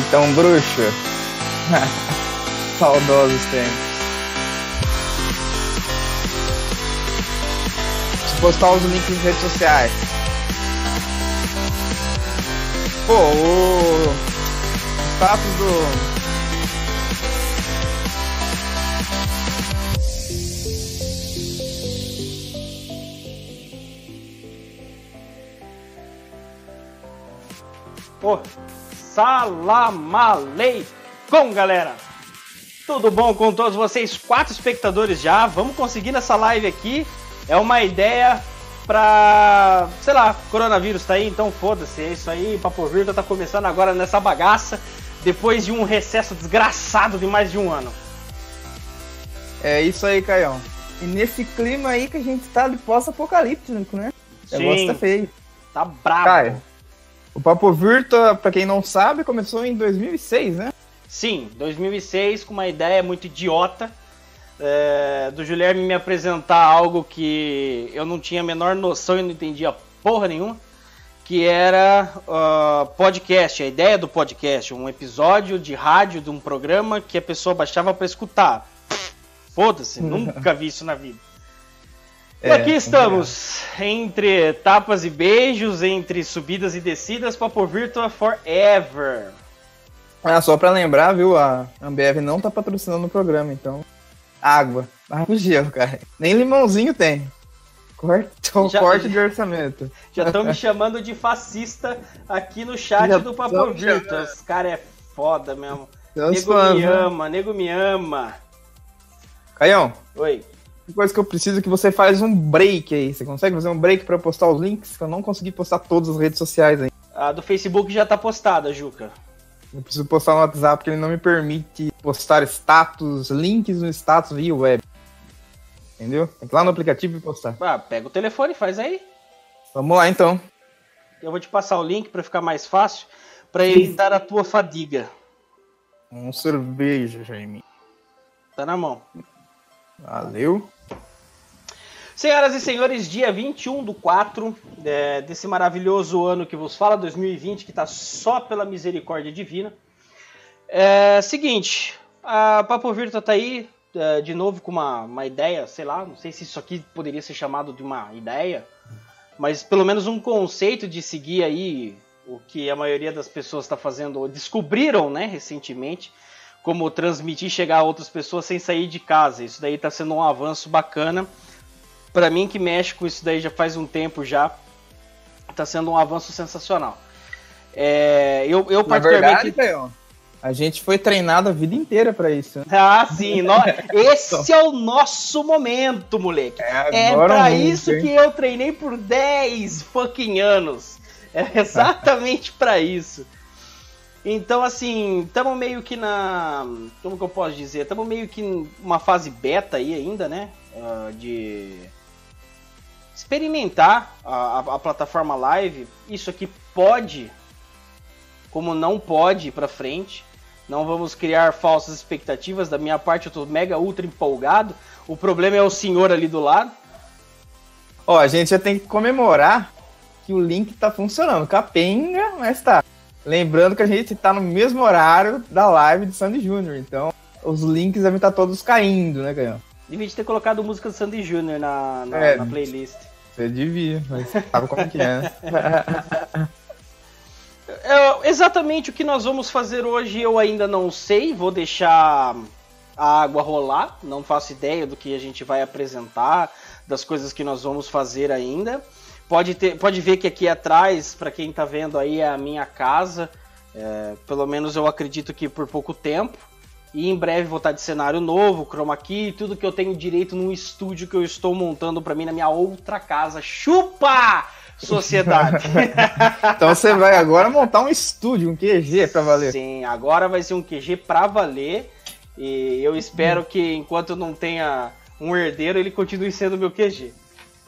Capitão Bruxo. Saudosos tempos. Postar os links nas redes sociais. Pô, o status do Pô, salam aleikum, galera! Tudo bom com todos vocês? Quatro espectadores já. Vamos conseguir nessa live aqui. É uma ideia pra. sei lá, coronavírus tá aí, então foda-se. É isso aí. Papo Virtual tá começando agora nessa bagaça. Depois de um recesso desgraçado de mais de um ano. É isso aí, Caião. E nesse clima aí que a gente tá de pós-apocalíptico, né? O negócio tá feio. Tá brabo. Caio, o Papo Virtua, para quem não sabe, começou em 2006, né? Sim, 2006, com uma ideia muito idiota é, do Guilherme me apresentar algo que eu não tinha a menor noção e não entendia porra nenhuma, que era uh, podcast, a ideia do podcast, um episódio de rádio de um programa que a pessoa baixava para escutar. Foda-se, nunca vi isso na vida. É, aqui estamos, entre tapas e beijos, entre subidas e descidas, Papo Virtua Forever. Ah, só pra lembrar, viu, a Ambev não tá patrocinando o programa, então. Água. Água gelo, cara. Nem limãozinho tem. Corte, já, corte de orçamento. Já estão me chamando de fascista aqui no chat já do Papo Virtua. Os caras é foda mesmo. nego me né? ama, nego me ama. Caião. Oi coisa que eu preciso é que você faz um break aí. Você consegue fazer um break para postar os links? Que eu não consegui postar todas as redes sociais aí. A do Facebook já tá postada, Juca. Eu preciso postar no WhatsApp porque ele não me permite postar status, links no status via web. Entendeu? Tem que ir lá no aplicativo e postar. Ah, pega o telefone e faz aí. Vamos lá então. Eu vou te passar o link para ficar mais fácil, para evitar a tua fadiga. Um cerveja, Jaime. Tá na mão. Valeu. Senhoras e senhores, dia 21 do 4 é, desse maravilhoso ano que vos fala, 2020, que está só pela misericórdia divina. É, seguinte, a Papo Virtua tá aí, é, de novo com uma, uma ideia, sei lá, não sei se isso aqui poderia ser chamado de uma ideia, mas pelo menos um conceito de seguir aí o que a maioria das pessoas está fazendo, ou descobriram, né, recentemente, como transmitir chegar a outras pessoas sem sair de casa. Isso daí está sendo um avanço bacana para mim que mexe com isso daí já faz um tempo já, tá sendo um avanço sensacional. É, eu, eu particularmente. Verdade, a gente foi treinado a vida inteira para isso. Ah, sim. No... Esse é o nosso momento, moleque. É, é para isso hein? que eu treinei por 10 fucking anos. É exatamente para isso. Então, assim, estamos meio que na. Como que eu posso dizer? Estamos meio que uma fase beta aí ainda, né? Uh, de experimentar a, a, a, plataforma live. Isso aqui pode, como não pode ir para frente. Não vamos criar falsas expectativas. Da minha parte, eu tô mega ultra empolgado. O problema é o senhor ali do lado. Ó, a gente já tem que comemorar que o link tá funcionando. Capenga, mas tá. Lembrando que a gente tá no mesmo horário da live de Sandy Júnior. Então, os links devem estar tá todos caindo, né, Canhão? Devia ter colocado música do Sandy Júnior na, na, é, na playlist. Você devia, mas sabe como que é. Né? é. Exatamente o que nós vamos fazer hoje eu ainda não sei, vou deixar a água rolar, não faço ideia do que a gente vai apresentar, das coisas que nós vamos fazer ainda. Pode, ter, pode ver que aqui atrás, para quem está vendo aí, é a minha casa. É, pelo menos eu acredito que por pouco tempo. E em breve vou estar de cenário novo, chroma key, tudo que eu tenho direito num estúdio que eu estou montando para mim na minha outra casa. Chupa! Sociedade. então você vai agora montar um estúdio, um QG para valer. Sim, agora vai ser um QG para valer. E eu espero que enquanto eu não tenha um herdeiro, ele continue sendo meu QG.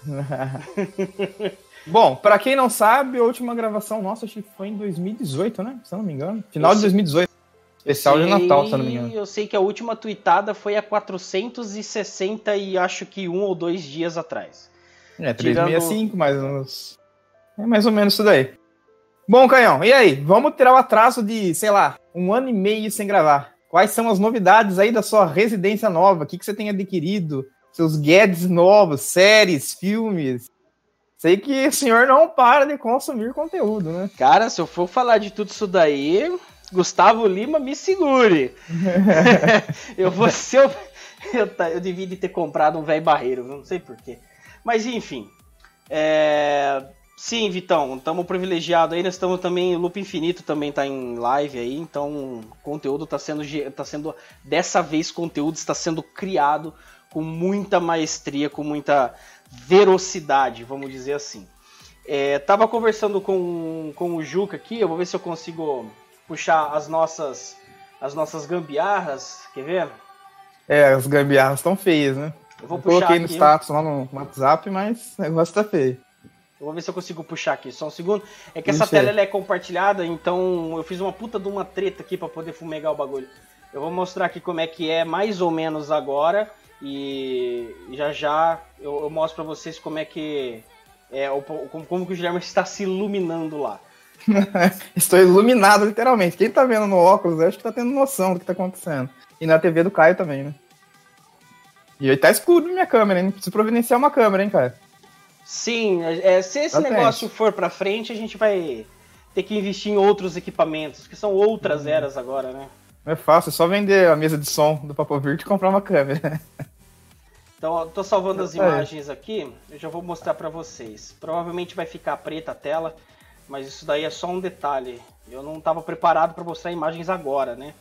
Bom, para quem não sabe, a última gravação nossa acho que foi em 2018, né? Se eu não me engano. Final de 2018. Especial sei, de Natal, se eu não me engano. Eu sei que a última tweetada foi há 460 e acho que um ou dois dias atrás. É, 365, Tirando... mais ou menos. É mais ou menos isso daí. Bom, Canhão, e aí? Vamos tirar o atraso de, sei lá, um ano e meio sem gravar. Quais são as novidades aí da sua residência nova? O que, que você tem adquirido? Seus gadgets novos, séries, filmes? Sei que o senhor não para de consumir conteúdo, né? Cara, se eu for falar de tudo isso daí, Gustavo Lima, me segure. eu vou ser. Eu, eu devia ter comprado um velho barreiro, não sei porquê. Mas enfim. É... Sim, Vitão, estamos privilegiados aí. Nós estamos também. Loop Infinito também está em live aí. Então, conteúdo está sendo, tá sendo. Dessa vez, conteúdo está sendo criado com muita maestria, com muita velocidade, vamos dizer assim. É, tava conversando com, com o Juca aqui, eu vou ver se eu consigo puxar as nossas as nossas gambiarras, quer ver? É, as gambiarras estão feias, né? Eu vou eu puxar coloquei no status lá no WhatsApp, mas o negócio tá feio. Eu vou ver se eu consigo puxar aqui, só um segundo. É que essa tela é compartilhada, então eu fiz uma puta de uma treta aqui para poder fumegar o bagulho. Eu vou mostrar aqui como é que é mais ou menos agora e já já eu, eu mostro para vocês como é que é como, como que o Guilherme está se iluminando lá. Estou iluminado, literalmente. Quem tá vendo no óculos, acho que tá tendo noção do que tá acontecendo. E na TV do Caio também, né? E aí tá escuro minha câmera, hein? Preciso providenciar uma câmera, hein, cara? Sim, é, se esse tá negócio for pra frente, a gente vai ter que investir em outros equipamentos, que são outras uhum. eras agora, né? É fácil, é só vender a mesa de som do Papo Virtual e comprar uma câmera. Então, eu tô salvando as imagens aqui, eu já vou mostrar para vocês. Provavelmente vai ficar preta a tela, mas isso daí é só um detalhe. Eu não estava preparado para mostrar imagens agora, né?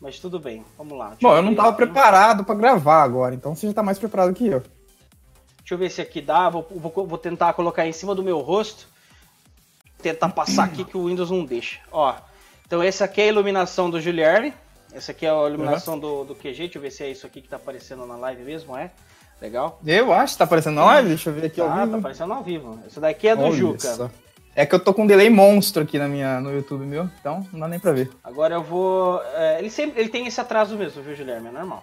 Mas tudo bem, vamos lá. Bom, eu, não estava preparado para gravar agora, então você já está mais preparado que eu. Deixa eu ver se aqui dá, vou, vou, vou tentar colocar em cima do meu rosto. Tentar passar aqui que o Windows não deixa. Ó, então essa aqui é a iluminação do Julierne. Essa aqui é a iluminação uhum. do, do QG. Deixa eu ver se é isso aqui que está aparecendo na live mesmo, é? Legal. Eu acho que tá aparecendo na live, deixa eu ver aqui ah, ao vivo. tá aparecendo ao vivo. Esse daqui é do Olha Juca. Isso. É que eu tô com um delay monstro aqui na minha, no YouTube meu, então não dá nem pra ver. Agora eu vou. É, ele sempre ele tem esse atraso mesmo, viu, Guilherme? É normal.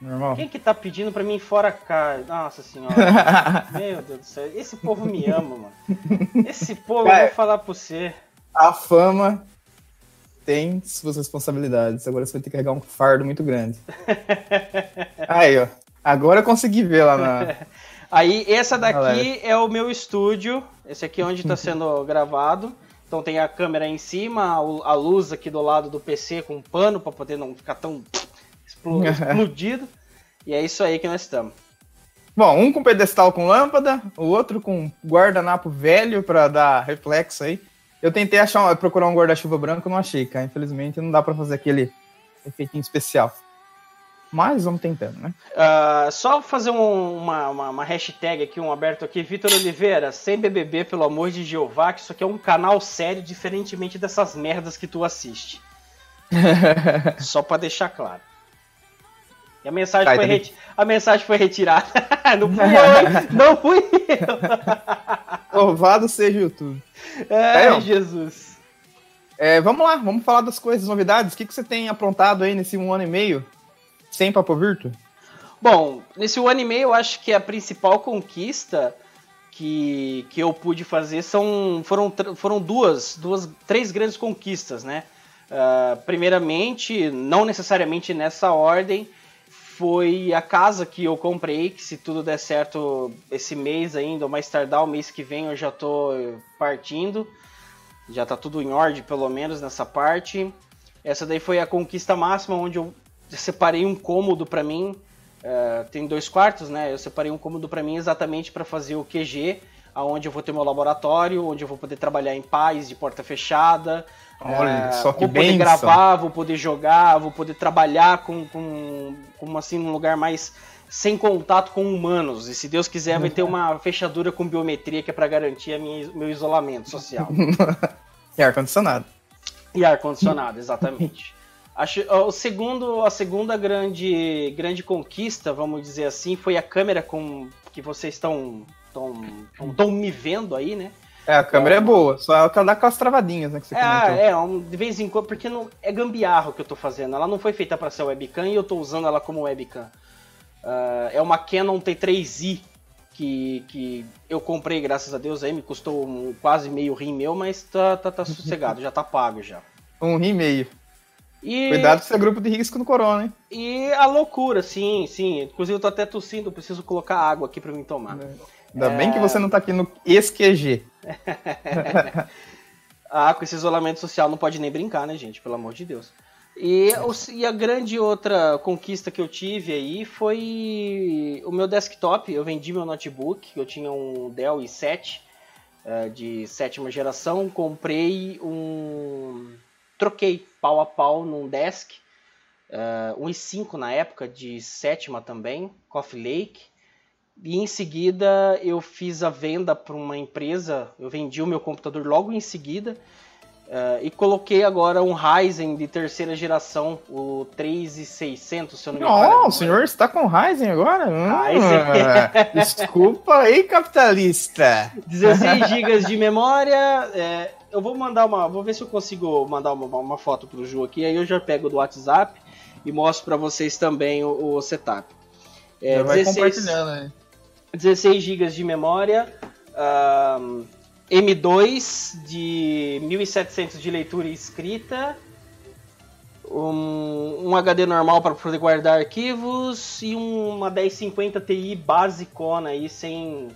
Normal. Quem que tá pedindo pra mim fora cá? Nossa senhora. Meu Deus do céu. Esse povo me ama, mano. Esse povo, Cara, eu vou falar pra você. A fama tem suas responsabilidades. Agora você vai ter que carregar um fardo muito grande. Aí, ó. Agora eu consegui ver lá na. Aí, essa daqui é o meu estúdio. Esse aqui é onde está sendo gravado. Então tem a câmera em cima, a luz aqui do lado do PC com um pano para poder não ficar tão explodido. e é isso aí que nós estamos. Bom, um com pedestal com lâmpada, o outro com guardanapo velho para dar reflexo aí. Eu tentei achar, procurar um guarda-chuva branco, não achei, cara. Infelizmente não dá para fazer aquele efeitinho especial. Mas vamos tentando, né? Uh, só fazer um, uma, uma, uma, hashtag aqui, um aberto aqui. Vitor Oliveira, sem BBB, pelo amor de Jeová, que isso aqui é um canal sério, diferentemente dessas merdas que tu assiste. só para deixar claro. E a mensagem, Ai, foi, a mensagem foi retirada. não fui eu, hein? Não fui eu. Louvado seja o YouTube. Ai, é, Jesus. É, vamos lá, vamos falar das coisas, novidades. O que, que você tem aprontado aí nesse um ano e meio? Sem Papo Virto? Bom, nesse ano e meio eu acho que a principal conquista que, que eu pude fazer são, foram, foram duas, duas, três grandes conquistas, né? Uh, primeiramente, não necessariamente nessa ordem, foi a casa que eu comprei, que se tudo der certo esse mês ainda, ou mais tardar o mês que vem, eu já tô partindo. Já tá tudo em ordem, pelo menos, nessa parte. Essa daí foi a conquista máxima, onde eu separei um cômodo para mim. Uh, tem dois quartos, né? Eu separei um cômodo para mim exatamente para fazer o QG, aonde eu vou ter meu laboratório, onde eu vou poder trabalhar em paz, de porta fechada. Olha, uh, só que vou poder gravar, vou poder jogar, vou poder trabalhar com, com, com assim um lugar mais sem contato com humanos. E se Deus quiser, vai ter uma fechadura com biometria que é para garantir a minha, meu isolamento social. e ar condicionado. E ar condicionado, exatamente. Acho, o segundo, a segunda grande, grande conquista, vamos dizer assim, foi a câmera com que vocês estão estão me vendo aí, né? É, a câmera é, é boa, só ela dá aquelas travadinhas, né, que você é, É, um, de vez em quando, porque não, é gambiarro que eu tô fazendo, ela não foi feita para ser webcam e eu tô usando ela como webcam. Uh, é uma Canon T3i que, que eu comprei, graças a Deus, aí me custou um, quase meio rim meu, mas tá, tá, tá sossegado, já tá pago já. Um rim meio. E... Cuidado com esse grupo de risco no corona, hein? E a loucura, sim, sim. Inclusive eu tô até tossindo, preciso colocar água aqui para mim tomar. Ainda é... bem que você não tá aqui no ESQG. ah, com esse isolamento social não pode nem brincar, né, gente? Pelo amor de Deus. E, e, a grande outra conquista que eu tive aí foi o meu desktop. Eu vendi meu notebook, eu tinha um Dell i7 uh, de sétima geração, comprei um troquei pau a pau num desk, uh, um i5 na época, de sétima também, Coffee Lake. E em seguida eu fiz a venda para uma empresa, eu vendi o meu computador logo em seguida. Uh, e coloquei agora um Ryzen de terceira geração, o 3600, se eu não me engano. Oh, o senhor está com Ryzen agora? Ryzen. Hum, desculpa aí, capitalista. 16 GB de memória, é, eu vou mandar uma. Vou ver se eu consigo mandar uma, uma foto pro Ju aqui. Aí eu já pego do WhatsApp e mostro para vocês também o, o setup. É, já 16, vai compartilhando aí. 16 GB de memória. Um, M2 de 1700 de leitura e escrita. Um, um HD normal para poder guardar arquivos e uma 1050 Ti basicona aí sem,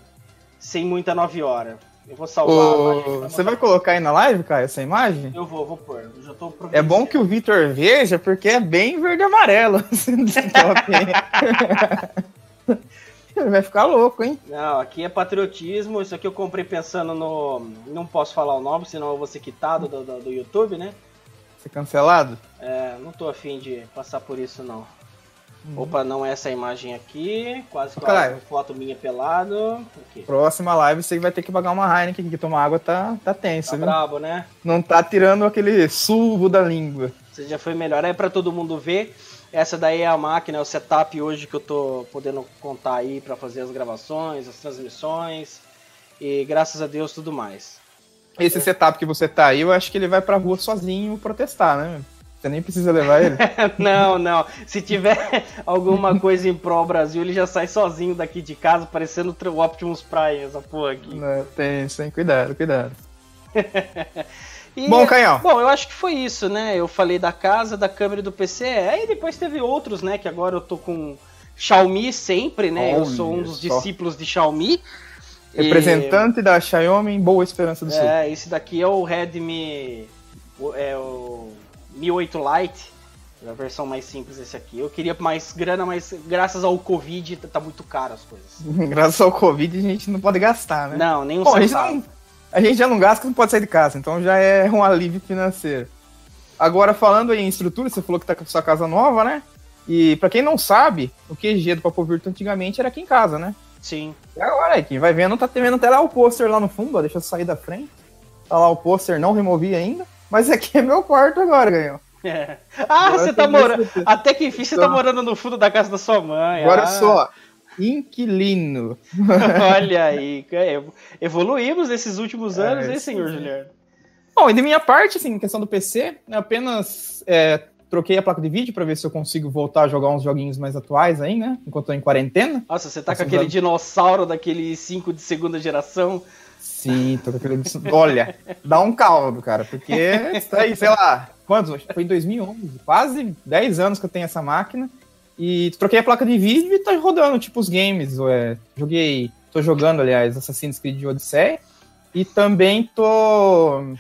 sem muita 9 horas. Eu vou salvar Você vai colocar aí na live, Caio, essa imagem? Eu vou, vou pôr. Eu já tô é bom que o Vitor veja, porque é bem verde e amarelo. Ele vai ficar louco, hein? Não, aqui é patriotismo. Isso aqui eu comprei pensando no. Não posso falar o nome, senão eu vou ser quitado do, do, do YouTube, né? Ser cancelado? É, não tô afim de passar por isso, não. Uhum. Opa, não é essa imagem aqui. Quase quase foto minha pelado. Aqui. Próxima live você vai ter que pagar uma Heineken, que tomar água tá, tá tenso. Tá viu? brabo, né? Não tá tirando aquele sulvo da língua. Você já foi melhor. É para todo mundo ver. Essa daí é a máquina, é o setup hoje que eu tô podendo contar aí para fazer as gravações, as transmissões. E graças a Deus tudo mais. Esse setup que você tá aí, eu acho que ele vai pra rua sozinho protestar, né? Você nem precisa levar ele? não, não. Se tiver alguma coisa em Pro Brasil, ele já sai sozinho daqui de casa, parecendo o Optimus Prime, essa porra aqui. Não, tem, sem cuidado, cuidado. e, bom, Canhão. Bom, eu acho que foi isso, né? Eu falei da casa, da câmera e do PC. Aí depois teve outros, né? Que agora eu tô com Xiaomi sempre, né? Olha eu sou um dos só. discípulos de Xiaomi. Representante e... da Xiaomi em Boa Esperança do Sul. É, esse daqui é o Redmi. É o Mi 8 Lite, a versão mais simples esse aqui. Eu queria mais grana, mas graças ao Covid tá muito caro as coisas. graças ao Covid a gente não pode gastar, né? Não, nem um Bom, não, a gente já não gasta, não pode sair de casa, então já é um alívio financeiro. Agora, falando em estrutura, você falou que tá com sua casa nova, né? E para quem não sabe, o QG do Papo Virtual antigamente era aqui em casa, né? Sim. E agora, quem vai vendo, tá vendo até lá o pôster lá no fundo, ó, deixa eu sair da frente. Tá lá o pôster, não removi ainda. Mas aqui é meu quarto agora, ganhou. É. Ah, agora você tá morando. Até que enfim você tá morando no fundo da casa da sua mãe. Agora ah. só. Inquilino. Olha aí, evoluímos nesses últimos é, anos, é, hein, senhor Juliano? Bom, e de minha parte, assim, questão do PC, apenas é, troquei a placa de vídeo para ver se eu consigo voltar a jogar uns joguinhos mais atuais aí, né? Enquanto tô em quarentena. Nossa, você tá com aquele dinossauro daquele 5 de segunda geração. Sim, tô com aquele. Olha, dá um caldo, cara, porque está aí, sei lá, quantos? Foi em 2011, quase 10 anos que eu tenho essa máquina. E troquei a placa de vídeo e tá rodando, tipo, os games. É, joguei. Tô jogando, aliás, Assassin's Creed Odyssey. E também tô.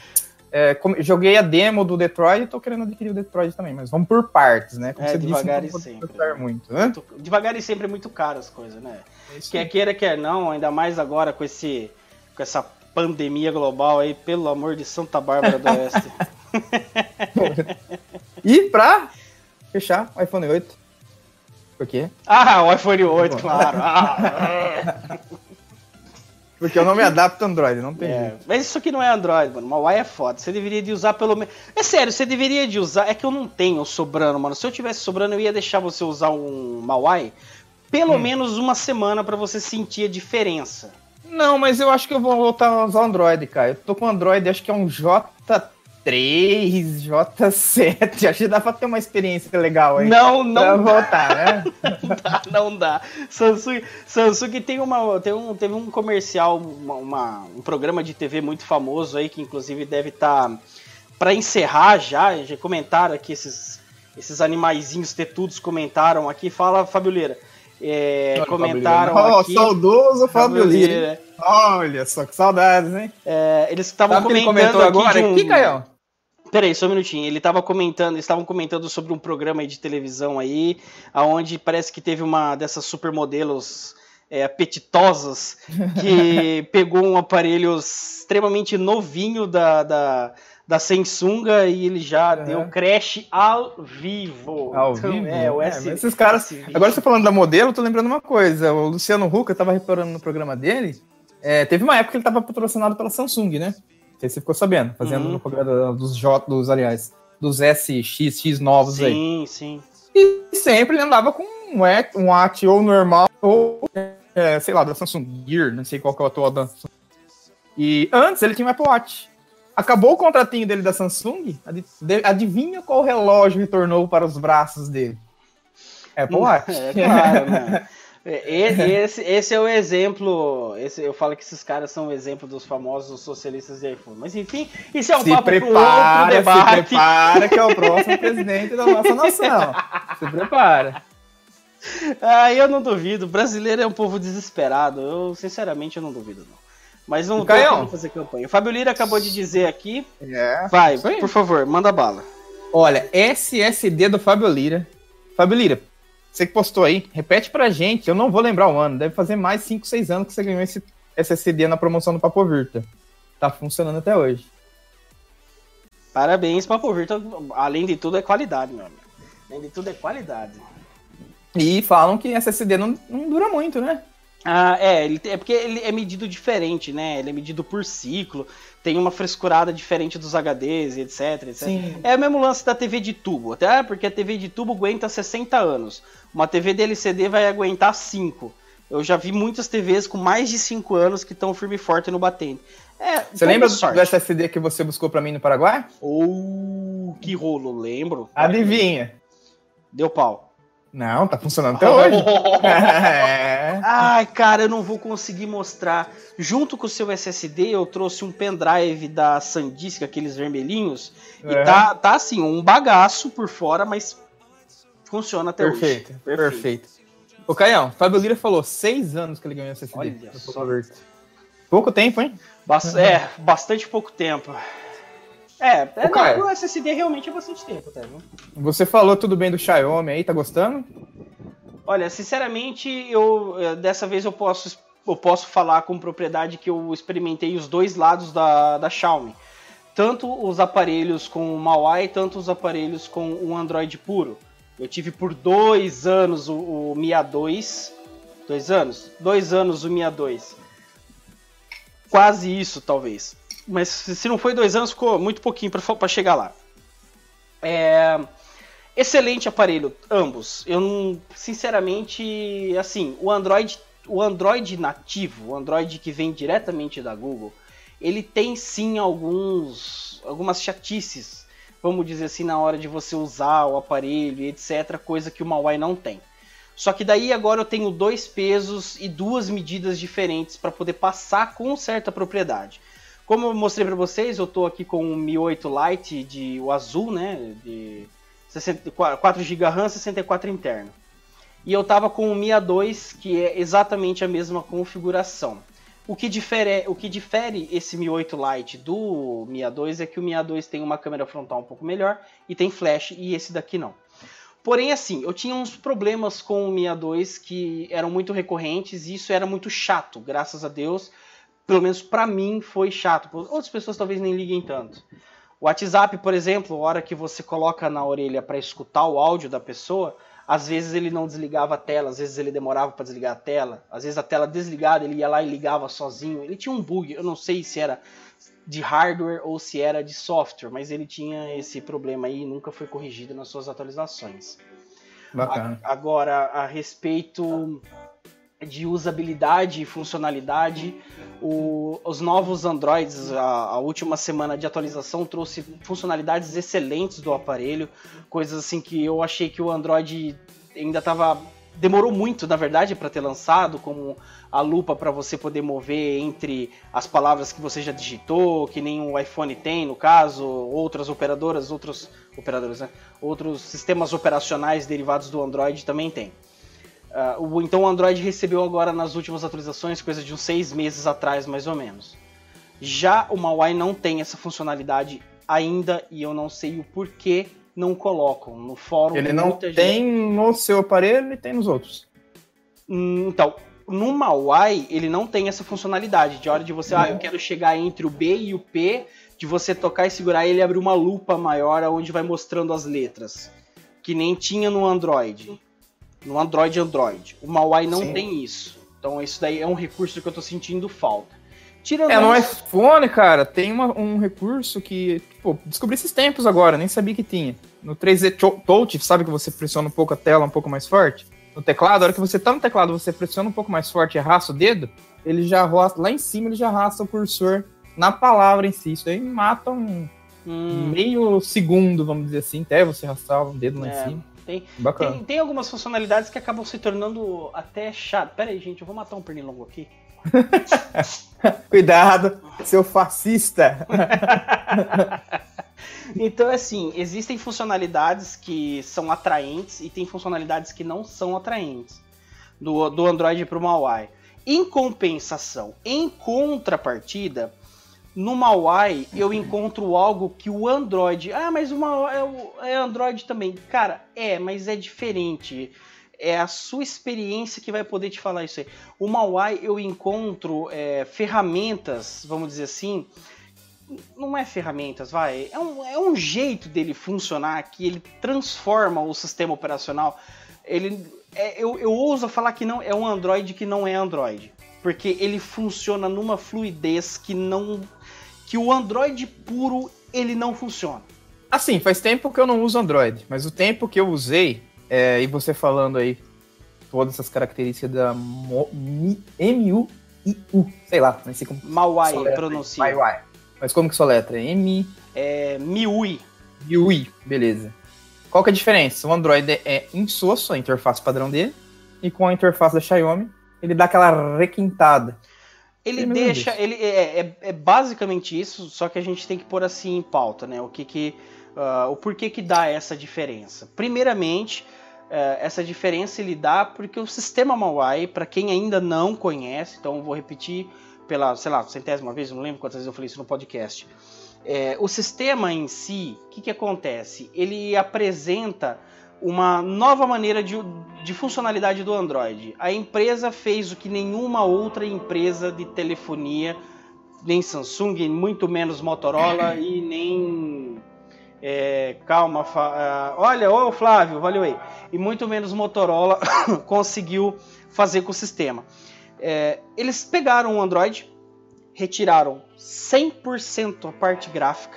É, joguei a demo do Detroit e tô querendo adquirir o Detroit também, mas vamos por partes, né? Como é, você devagar disse, e sempre. Muito, né? Devagar e sempre é muito caro as coisas, né? É quer queira, quer não, ainda mais agora com esse com essa pandemia global aí, pelo amor de Santa Bárbara do Oeste. e pra fechar, o iPhone 8. Por quê? Ah, o iPhone 8, claro. Ah. Porque eu não me adapto a Android, não tem é, Mas isso aqui não é Android, mano. Huawei é foda. Você deveria de usar pelo menos. É sério, você deveria de usar. É que eu não tenho sobrando, mano. Se eu tivesse sobrando, eu ia deixar você usar um Huawei pelo hum. menos uma semana para você sentir a diferença. Não, mas eu acho que eu vou voltar a usar o Android, cara. Eu tô com Android, acho que é um J3, J7. Acho que dá pra ter uma experiência legal aí. Não, não. Pra dá. voltar, né? não dá, não dá. Samsung, Samsung tem, uma, tem um, teve um comercial, uma, uma, um programa de TV muito famoso aí, que inclusive deve estar. Tá para encerrar já, já comentaram aqui esses, esses animaizinhos tetudos comentaram aqui, fala Fabioleira. É, comentaram oh, aqui. saudoso Fábio Lira. Olha só que saudades, hein? É, eles estavam comentando agora um... aqui, Caio? Peraí, só um minutinho. Ele estava comentando, estavam comentando sobre um programa de televisão aí, aonde parece que teve uma dessas supermodelos é, apetitosas que pegou um aparelho extremamente novinho da, da, da Samsung e ele já uhum. deu crash ao vivo. Ao então, vivo? É, o S... É, esses caras. Agora você falando da modelo, eu tô lembrando uma coisa. O Luciano Huck, eu tava reparando no programa dele. É, teve uma época que ele tava patrocinado pela Samsung, né? Não sei se você ficou sabendo, fazendo uhum. propaganda dos J, dos, aliás, dos SXX novos sim, aí. Sim, sim. E sempre ele andava com um, um at ou normal, ou, é, sei lá, da Samsung Gear, não sei qual que é o atual da E antes ele tinha um Apple Watch. Acabou o contratinho dele da Samsung, adivinha qual relógio retornou para os braços dele? Apple Watch. É claro, né? Esse, esse é o exemplo. Esse, eu falo que esses caras são o exemplo dos famosos socialistas de iPhone. Mas enfim, isso é um se papo prepara, outro debate. Se prepara que é o próximo presidente da nossa nação. Se prepara. Ah, eu não duvido. O brasileiro é um povo desesperado. Eu, sinceramente, eu não duvido, não. Mas não tem fazer campanha. O Fábio Lira acabou de dizer aqui. É. Vai, por favor, manda bala. Olha, SSD do Fábio Lira. Fábio Lira, você que postou aí, repete pra gente, eu não vou lembrar o ano, deve fazer mais 5, 6 anos que você ganhou esse SSD na promoção do Papo Virta. Tá funcionando até hoje. Parabéns, Papo Virta. Além de tudo, é qualidade, meu amigo. Além de tudo, é qualidade. E falam que SSD não, não dura muito, né? Ah, é, ele, é porque ele é medido diferente, né? Ele é medido por ciclo, tem uma frescurada diferente dos HDs, etc, etc. Sim. É o mesmo lance da TV de tubo, até porque a TV de tubo aguenta 60 anos. Uma TV de LCD vai aguentar 5. Eu já vi muitas TVs com mais de 5 anos que estão firme e forte no batente. É, você lembra sorte. do SSD que você buscou para mim no Paraguai? Oh, que rolo, lembro. Adivinha. Deu pau. Não, tá funcionando até hoje. é. Ai, cara, eu não vou conseguir mostrar. Junto com o seu SSD, eu trouxe um pendrive da SanDisk, aqueles vermelhinhos. É. E tá, tá assim, um bagaço por fora, mas funciona até perfeito, hoje. Perfeito, perfeito. Ô, Caião, Fábio Lira falou seis anos que ele ganhou SSD. Olha só. Pouco tempo, hein? é, bastante pouco tempo. É, é não, o SSD realmente é bastante tempo, tá? Viu? Você falou tudo bem do Xiaomi aí, tá gostando? Olha, sinceramente, eu eh, dessa vez eu posso, eu posso falar com propriedade que eu experimentei os dois lados da, da Xiaomi. Tanto os aparelhos com o MIUI, tanto os aparelhos com o Android puro. Eu tive por dois anos o, o Mia 2. Dois anos? Dois anos o Mia 2. Quase isso, talvez mas se não foi dois anos, ficou muito pouquinho para chegar lá. É, excelente aparelho, ambos. Eu não, sinceramente, assim, o Android, o Android nativo, o Android que vem diretamente da Google, ele tem sim alguns, algumas chatices, vamos dizer assim, na hora de você usar o aparelho etc, coisa que o Huawei não tem. Só que daí agora eu tenho dois pesos e duas medidas diferentes para poder passar com certa propriedade. Como eu mostrei para vocês, eu estou aqui com o Mi 8 Lite de o azul, né, de 4 GB RAM, 64 interno. E eu tava com o Mi A2, que é exatamente a mesma configuração. O que difere, o que difere esse Mi 8 Lite do Mi A2 é que o Mi A2 tem uma câmera frontal um pouco melhor e tem flash e esse daqui não. Porém, assim, eu tinha uns problemas com o Mi A2 que eram muito recorrentes e isso era muito chato, graças a Deus pelo menos para mim, foi chato. Outras pessoas talvez nem liguem tanto. O WhatsApp, por exemplo, a hora que você coloca na orelha para escutar o áudio da pessoa, às vezes ele não desligava a tela, às vezes ele demorava para desligar a tela, às vezes a tela desligada ele ia lá e ligava sozinho. Ele tinha um bug, eu não sei se era de hardware ou se era de software, mas ele tinha esse problema aí e nunca foi corrigido nas suas atualizações. Bacana. Agora, a respeito de usabilidade e funcionalidade. O, os novos Androids, a, a, última semana de atualização trouxe funcionalidades excelentes do aparelho, coisas assim que eu achei que o Android ainda estava demorou muito, na verdade, para ter lançado, como a lupa para você poder mover entre as palavras que você já digitou, que nem o iPhone tem, no caso, outras operadoras, outros operadores, né? Outros sistemas operacionais derivados do Android também tem. Uh, então o Android recebeu agora nas últimas atualizações, coisa de uns seis meses atrás, mais ou menos. Já o MAUI não tem essa funcionalidade ainda e eu não sei o porquê não colocam no fórum. Ele não tem no seu aparelho e tem nos outros. Hum, então, no MAUI ele não tem essa funcionalidade de hora de você, ah, eu quero chegar entre o B e o P, de você tocar e segurar ele abrir uma lupa maior onde vai mostrando as letras, que nem tinha no Android. No Android Android. O MAUI não Sim. tem isso. Então isso daí é um recurso que eu tô sentindo falta. Tirando é, no iPhone, cara, tem uma, um recurso que, tipo, descobri esses tempos agora, nem sabia que tinha. No 3D Touch, sabe que você pressiona um pouco a tela um pouco mais forte? No teclado, a hora que você tá no teclado, você pressiona um pouco mais forte e arrasta o dedo, ele já arrasta, lá em cima ele já arrasta o cursor na palavra em si. Isso aí mata um hum. meio segundo, vamos dizer assim, até você arrastar o dedo lá é. em cima. Tem, tem, tem, algumas funcionalidades que acabam se tornando até chato. Pera aí, gente, eu vou matar um pernilongo aqui. Cuidado, seu fascista. então, assim, existem funcionalidades que são atraentes e tem funcionalidades que não são atraentes do, do Android para o MAUI. Em compensação, em contrapartida, no MAUI eu encontro algo que o Android. Ah, mas o MAUI é, é Android também. Cara, é, mas é diferente é a sua experiência que vai poder te falar isso aí. O Mauai eu encontro é, ferramentas, vamos dizer assim, não é ferramentas, vai, é um, é um jeito dele funcionar que ele transforma o sistema operacional. Ele, é, eu, eu ouso falar que não é um Android que não é Android, porque ele funciona numa fluidez que não, que o Android puro ele não funciona. Assim, faz tempo que eu não uso Android, mas o tempo que eu usei, é, e você falando aí todas essas características da M-U-I-U, sei lá, não sei como. Mauai pronuncia. Mauai. Mas como que sua letra? M. É. Miui. Miui, beleza. Qual que é a diferença? O Android é insosso, a interface padrão dele, e com a interface da Xiaomi, ele dá aquela requintada. Ele deixa, ele é, é, é, basicamente isso, só que a gente tem que pôr assim em pauta, né? O que que, uh, o porquê que dá essa diferença. Primeiramente, uh, essa diferença ele dá porque o sistema Mawai, para quem ainda não conhece, então eu vou repetir pela, sei lá, centésima vez, não lembro quantas vezes eu falei isso no podcast. É, o sistema em si, o que, que acontece? Ele apresenta uma nova maneira de, de, funcionalidade do Android. A empresa fez o que nenhuma outra empresa de telefonia, nem Samsung, muito menos Motorola e nem. É, calma, uh, olha, ô Flávio, valeu aí. E muito menos Motorola conseguiu fazer com o sistema. É, eles pegaram o Android, retiraram 100% a parte gráfica,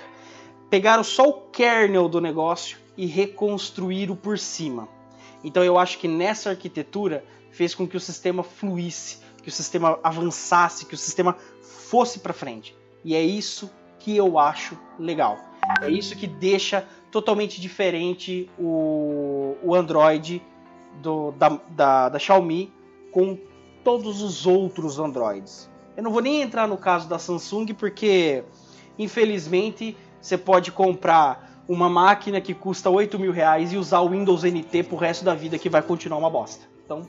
pegaram só o kernel do negócio e reconstruíram por cima. Então eu acho que nessa arquitetura fez com que o sistema fluísse, que o sistema avançasse, que o sistema fosse para frente. E é isso que eu acho legal. É isso que deixa totalmente diferente o, o Android do, da, da, da Xiaomi com todos os outros Androids. Eu não vou nem entrar no caso da Samsung porque, infelizmente, você pode comprar uma máquina que custa 8 mil reais e usar o Windows NT pro resto da vida que vai continuar uma bosta. Então.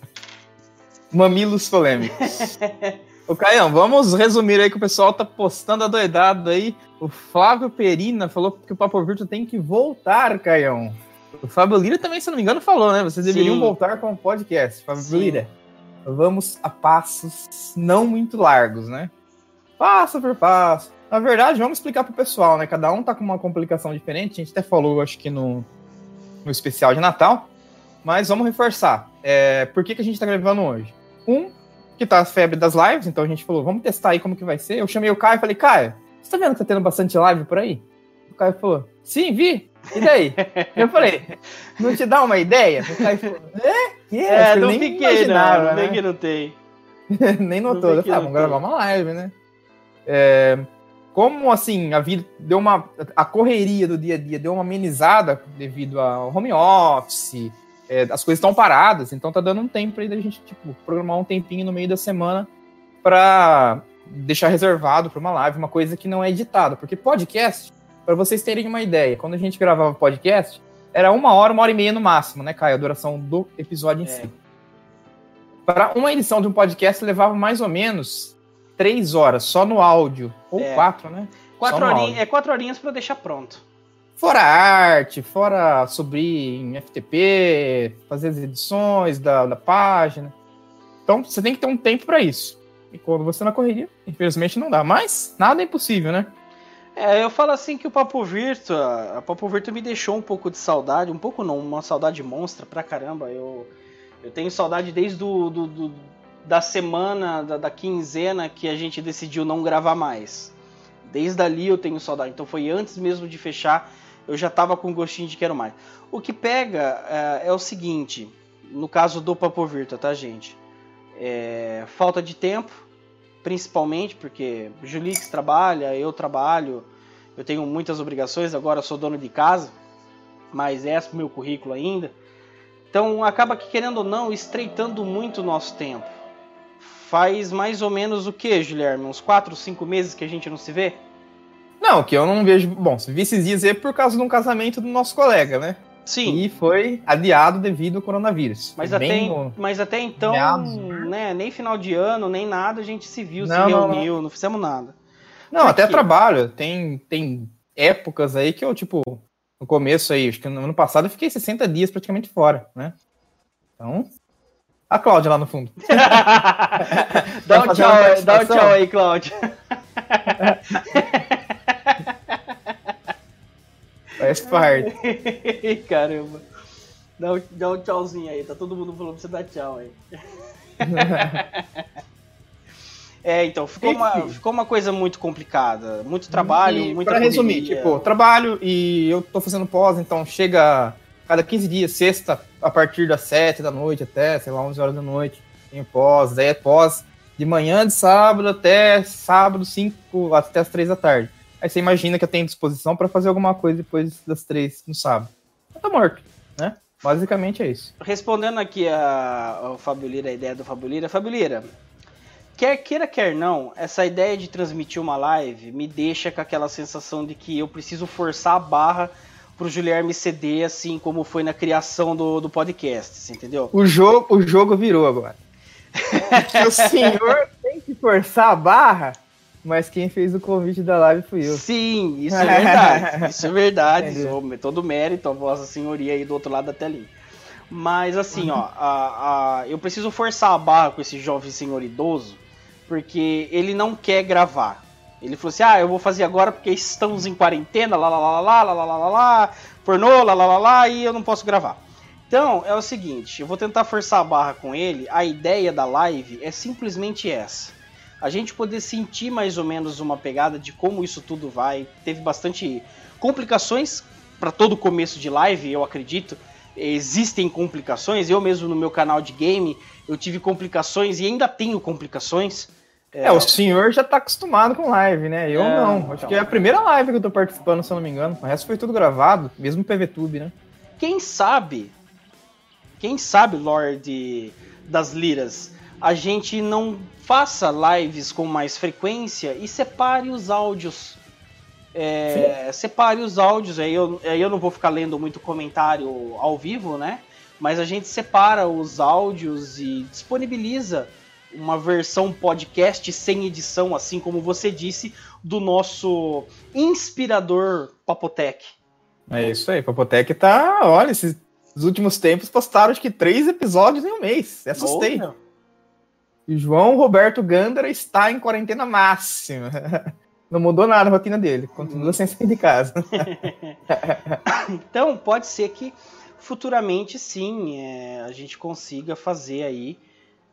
Mamilos polêmicos. Ô Caião, vamos resumir aí que o pessoal tá postando adoidado aí. O Flávio Perina falou que o Papo Virtual tem que voltar, Caião. O Fábio Lira também, se não me engano, falou, né? Vocês deveriam Sim. voltar com o podcast, Fábio Sim. Lira vamos a passos não muito largos, né? Passo por passo. Na verdade, vamos explicar pro pessoal, né? Cada um tá com uma complicação diferente. A gente até falou, acho que no, no especial de Natal. Mas vamos reforçar. É, por que, que a gente tá gravando hoje? Um, que tá a febre das lives, então a gente falou, vamos testar aí como que vai ser. Eu chamei o Caio e falei, Caio, você tá vendo que tá tendo bastante live por aí? O Caio falou, sim, vi. E daí? eu falei, não te dá uma ideia? O Caio falou, é? é, não nem fiquei, não, não, né? que não tem. nem notou. Eu falei, ah, vamos gravar uma live, né? É, como assim, a vida deu uma. A correria do dia a dia deu uma amenizada devido ao home office é, as coisas estão paradas, então tá dando um tempo aí da gente, tipo, programar um tempinho no meio da semana para deixar reservado para uma live, uma coisa que não é editada. Porque podcast, para vocês terem uma ideia, quando a gente gravava podcast, era uma hora, uma hora e meia no máximo, né, Caio? A duração do episódio em é. si. Para uma edição de um podcast levava mais ou menos três horas só no áudio. Ou é. quatro, né? Quatro horinhas, é quatro horinhas para deixar pronto. Fora arte, fora subir em FTP, fazer as edições da, da página. Então você tem que ter um tempo para isso. E quando você na correria, infelizmente não dá. Mas nada é impossível, né? É, eu falo assim que o Papo Virtua, a Papo Virtua me deixou um pouco de saudade, um pouco não, uma saudade monstra pra caramba. Eu, eu tenho saudade desde do, do, do da semana, da, da, quinzena que a gente decidiu não gravar mais. Desde ali eu tenho saudade. Então foi antes mesmo de fechar eu já tava com gostinho de quero mais. O que pega é, é o seguinte, no caso do Papo Virtua, tá, gente? É, falta de tempo, principalmente porque Julix trabalha, eu trabalho, eu tenho muitas obrigações, agora sou dono de casa, mas é o meu currículo ainda. Então acaba que, querendo ou não, estreitando muito o nosso tempo. Faz mais ou menos o que, Guilherme? Uns 4, 5 meses que a gente não se vê? Não, que eu não vejo. Bom, vi esses dias aí por causa de um casamento do nosso colega, né? Sim. E foi adiado devido ao coronavírus. Mas, até, no... mas até então, meados, né? Nem final de ano, nem nada, a gente se viu, não, se reuniu, não, não. não fizemos nada. Não, até trabalho. Tem, tem épocas aí que eu, tipo, no começo aí, acho que no ano passado eu fiquei 60 dias praticamente fora, né? Então. A Cláudia lá no fundo. dá um tchau, dá um tchau aí, Cláudia. Faz parte. Caramba. Dá um, dá um tchauzinho aí, tá todo mundo falando pra você dar tchau aí. é, então, ficou uma, ficou uma coisa muito complicada. Muito trabalho, e, muita Pra resumir, tipo, trabalho e eu tô fazendo pós, então chega cada 15 dias, sexta, a partir das 7 da noite até, sei lá, 11 horas da noite, tem pós, daí é pós de manhã de sábado até sábado, 5 até as 3 da tarde. Aí você imagina que eu tenho disposição para fazer alguma coisa depois das três no sábado. Eu tô morto, né? Basicamente é isso. Respondendo aqui a, ao Fábio a ideia do Fábio Lira. Fábio Lira, quer queira, quer não, essa ideia de transmitir uma live me deixa com aquela sensação de que eu preciso forçar a barra pro Guilherme ceder, assim como foi na criação do, do podcast, entendeu? O jogo, o jogo virou agora. o senhor tem que forçar a barra mas quem fez o convite da live fui eu. Sim, isso é verdade. isso é verdade. Isso, todo mérito, a vossa senhoria aí do outro lado da telinha. Mas assim, ó, a, a, eu preciso forçar a barra com esse jovem senhor idoso, porque ele não quer gravar. Ele falou assim: ah, eu vou fazer agora porque estamos em quarentena, lá lá lá lá lá lá lá lá pornô, lá lá lá lá, e eu não posso gravar. Então, é o seguinte, eu vou tentar forçar a barra com ele. A ideia da live é simplesmente essa a gente poder sentir mais ou menos uma pegada de como isso tudo vai. Teve bastante complicações para todo começo de live, eu acredito. Existem complicações. Eu mesmo no meu canal de game, eu tive complicações e ainda tenho complicações. É, é o senhor já tá acostumado com live, né? Eu é, não. Acho então... que é a primeira live que eu tô participando, se eu não me engano. O resto foi tudo gravado, mesmo PVTube, né? Quem sabe, quem sabe, Lord das Liras, a gente não faça lives com mais frequência e separe os áudios. É, separe os áudios, aí eu, aí eu não vou ficar lendo muito comentário ao vivo, né? Mas a gente separa os áudios e disponibiliza uma versão podcast sem edição, assim como você disse, do nosso inspirador Papotec. É isso aí, Papotec tá. Olha, esses últimos tempos postaram acho que três episódios em um mês. Assustei. Oh, João Roberto Gandara está em quarentena máxima. Não mudou nada a rotina dele, continua sem sair de casa. então, pode ser que futuramente, sim, é, a gente consiga fazer aí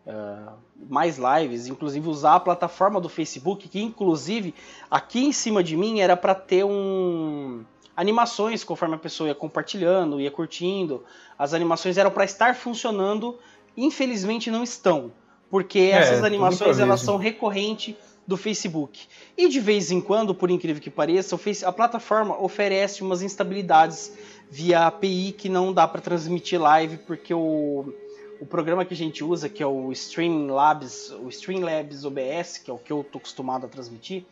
uh, mais lives, inclusive usar a plataforma do Facebook, que inclusive aqui em cima de mim era para ter um animações conforme a pessoa ia compartilhando, ia curtindo. As animações eram para estar funcionando, infelizmente não estão porque é, essas animações elas são recorrentes do Facebook. E de vez em quando, por incrível que pareça, a plataforma oferece umas instabilidades via API que não dá para transmitir live porque o, o programa que a gente usa, que é o Streamlabs, o Streamlabs OBS, que é o que eu tô acostumado a transmitir,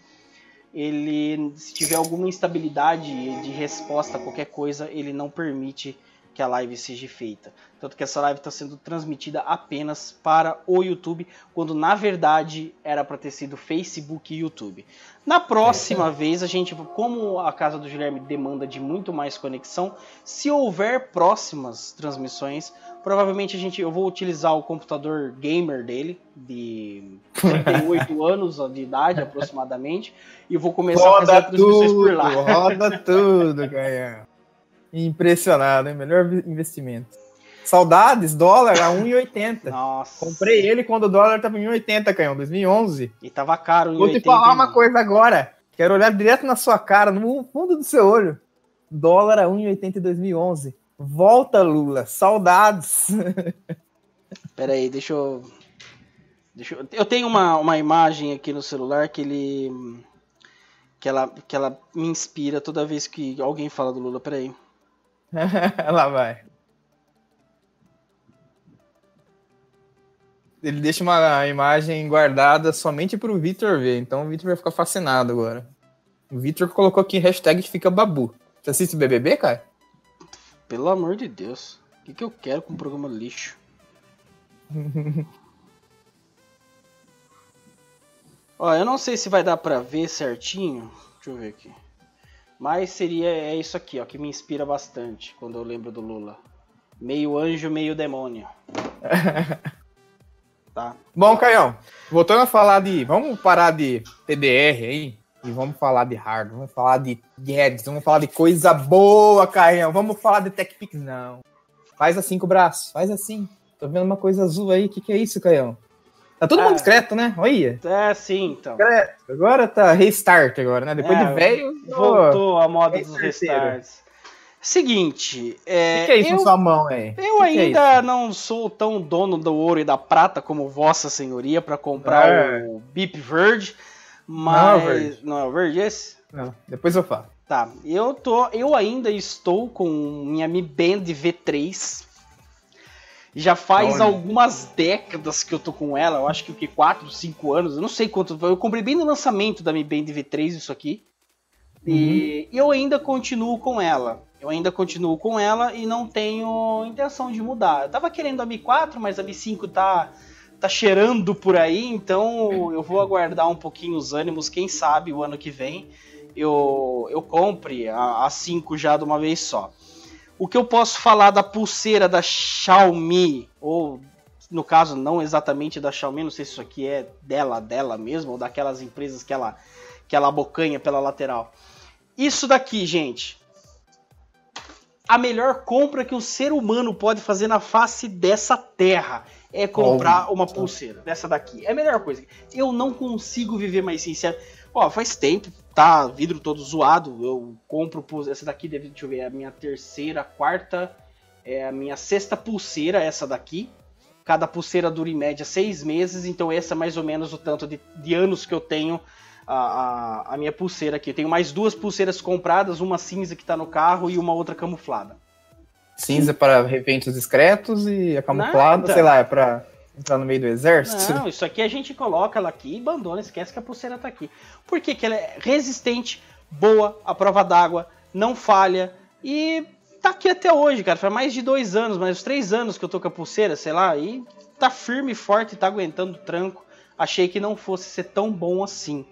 ele se tiver alguma instabilidade de resposta a qualquer coisa, ele não permite que a live seja feita. Tanto que essa live está sendo transmitida apenas para o YouTube, quando na verdade era para ter sido Facebook e YouTube. Na próxima é. vez, a gente, como a casa do Guilherme demanda de muito mais conexão, se houver próximas transmissões, provavelmente a gente, eu vou utilizar o computador gamer dele, de 38 anos de idade aproximadamente, e vou começar roda a fazer transmissões tudo, por lá. Roda tudo, Caio. Impressionado, hein? Melhor investimento. Saudades, dólar a 1,80. Nossa. Comprei ele quando o dólar tava em 1,80, Canhão, 2011. E tava caro Vou te falar uma coisa agora. Quero olhar direto na sua cara, no fundo do seu olho. Dólar a 1,80 em 2011. Volta, Lula. Saudades. Pera aí, deixa eu... Deixa eu... eu tenho uma, uma imagem aqui no celular que ele... Que ela, que ela me inspira toda vez que alguém fala do Lula. Pera aí. Lá vai. Ele deixa uma imagem guardada somente para o Victor ver, então o Victor vai ficar fascinado agora. O Victor colocou aqui hashtag fica babu. Você assiste BBB, cara? Pelo amor de Deus. O que, que eu quero com um programa lixo? Ó, eu não sei se vai dar pra ver certinho. Deixa eu ver aqui. Mas seria é isso aqui, ó, que me inspira bastante quando eu lembro do Lula. Meio anjo, meio demônio. tá. Bom, Caião, voltando a falar de. Vamos parar de TDR aí e vamos falar de hardware, vamos falar de gadgets, vamos falar de coisa boa, Caião. Vvamos falar de TechPix, não. Faz assim com o braço, faz assim. Tô vendo uma coisa azul aí, o que, que é isso, Caião? Tá todo é. mundo discreto, né? Olha. É, sim, então. Discreto. Agora tá restart agora, né? Depois é, de velho. Voltou a moda dos restarts. Seguinte. É, o que, é isso eu, na sua mão aí? Eu que ainda que é não sou tão dono do ouro e da prata como Vossa Senhoria para comprar é. o Beep Verde. Mas. Não é o verde. Não é o verde esse? Não, depois eu falo. Tá, eu tô. Eu ainda estou com minha Mi Band V3 já faz Olha. algumas décadas que eu tô com ela, eu acho que o que 4, 5 anos, eu não sei quanto. Eu comprei bem no lançamento da Mi Band V3 isso aqui. Uhum. E eu ainda continuo com ela. Eu ainda continuo com ela e não tenho intenção de mudar. Eu tava querendo a Mi 4, mas a Mi 5 tá tá cheirando por aí, então eu vou aguardar um pouquinho os ânimos, quem sabe o ano que vem eu eu compre a, a 5 já de uma vez só. O que eu posso falar da pulseira da Xiaomi, ou no caso não exatamente da Xiaomi, não sei se isso aqui é dela, dela mesmo, ou daquelas empresas que ela, que ela abocanha pela lateral. Isso daqui, gente, a melhor compra que o ser humano pode fazer na face dessa terra é comprar uma pulseira dessa daqui. É a melhor coisa. Eu não consigo viver mais sincero. Ó, faz tempo, tá vidro todo zoado. Eu compro essa daqui, deve, deixa eu ver, é a minha terceira, quarta, é a minha sexta pulseira, essa daqui. Cada pulseira dura em média seis meses, então essa é mais ou menos o tanto de, de anos que eu tenho a, a, a, minha pulseira aqui. Eu tenho mais duas pulseiras compradas, uma cinza que tá no carro e uma outra camuflada. Cinza para eventos discretos e a camuflada, Nada. sei lá, é para entrar no meio do exército? Não, isso aqui a gente coloca ela aqui e abandona, esquece que a pulseira tá aqui. Por quê? Que ela é resistente, boa, à prova d'água, não falha e tá aqui até hoje, cara. Faz mais de dois anos, mais uns três anos que eu tô com a pulseira, sei lá, e tá firme e forte, tá aguentando o tranco. Achei que não fosse ser tão bom assim.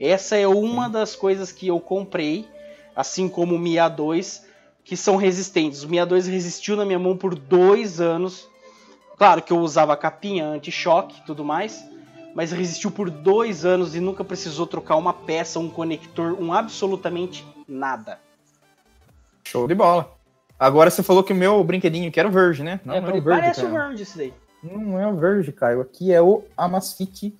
Essa é uma das coisas que eu comprei, assim como o Mia 2, que são resistentes. O Mia 2 resistiu na minha mão por dois anos Claro que eu usava capinha anti-choque e tudo mais, mas resistiu por dois anos e nunca precisou trocar uma peça, um conector, um absolutamente nada. Show de bola. Agora você falou que o meu brinquedinho que era o Verge, né? Não, é, não é o Verge, parece cara. o Verge esse daí. Não é o Verge, Caio. Aqui é o Amazfit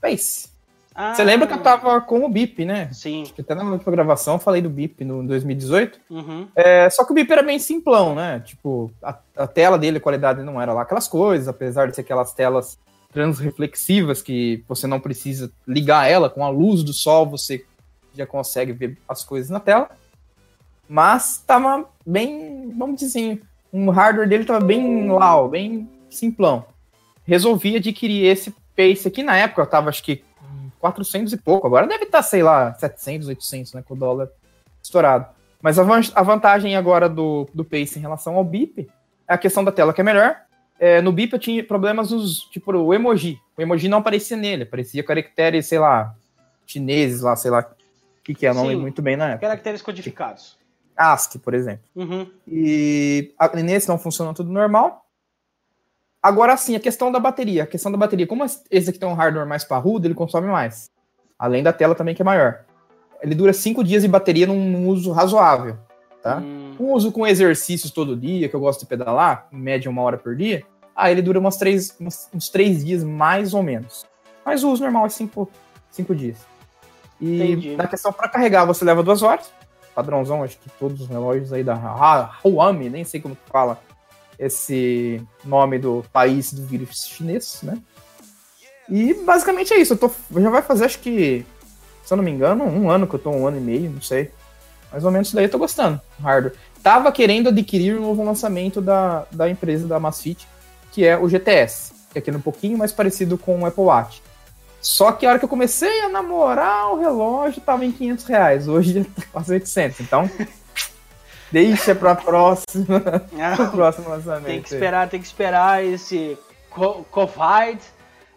Face. Ah, Você lembra que eu tava com o BIP, né? Sim. Até na última gravação eu falei do BIP no 2018. Uhum. É, só que o BIP era bem simplão, né? Tipo, a, a, tela dele, a qualidade não era lá aquelas coisas, apesar de ser aquelas telas transreflexivas que você não precisa ligar ela com a luz do sol, você já consegue ver as coisas na tela. Mas tava bem, vamos dizer assim, um hardware dele tava bem low, bem simplão. Resolvi adquirir esse Pace aqui na época, eu tava acho que 400 e pouco, agora deve estar, tá, sei lá, 700, 800, né, com o dólar estourado. Mas a, vantagem agora do, do Pace em relação ao BIP é a questão da tela que é melhor. É, no BIP eu tinha problemas nos, tipo, o emoji. O emoji não aparecia nele, aparecia caracteres, sei lá, chineses lá, sei lá o que, que é, não lembro muito bem na época. Caracteres codificados. ASCII, por exemplo. Uhum. E a, nesse não funciona tudo normal. Agora sim, a questão da bateria. A questão da bateria, como esse aqui tem um hardware mais parrudo, ele consome mais. Além da tela também, que é maior. Ele dura 5 dias de bateria num, uso razoável. Tá? Hum. Um uso com exercícios todo dia, que eu gosto de pedalar, em média uma hora por dia, ah, ele dura umas três, uns 3 dias mais ou menos. Mas o uso normal é 5 dias. E Entendi. na questão para carregar, você leva duas horas padrãozão, acho que todos os relógios aí da Huami, nem sei como que fala esse nome do país do vírus chinês, né? E basicamente é isso. Eu tô, já vai fazer, acho que, se eu não me engano, um ano que eu tô, um ano e meio, não sei. Mais ou menos isso daí eu tô gostando. Hardware. Tava querendo adquirir um novo lançamento da, da empresa da Masfit, que é o GTS, que é aquele um pouquinho mais parecido com o Apple Watch. Só que a hora que eu comecei a namorar, o relógio tava em 500 reais. Hoje tá quase 800. Então, deixa pra próxima. Ah, próximo lançamento. Tem que esperar, tem que esperar esse Covid,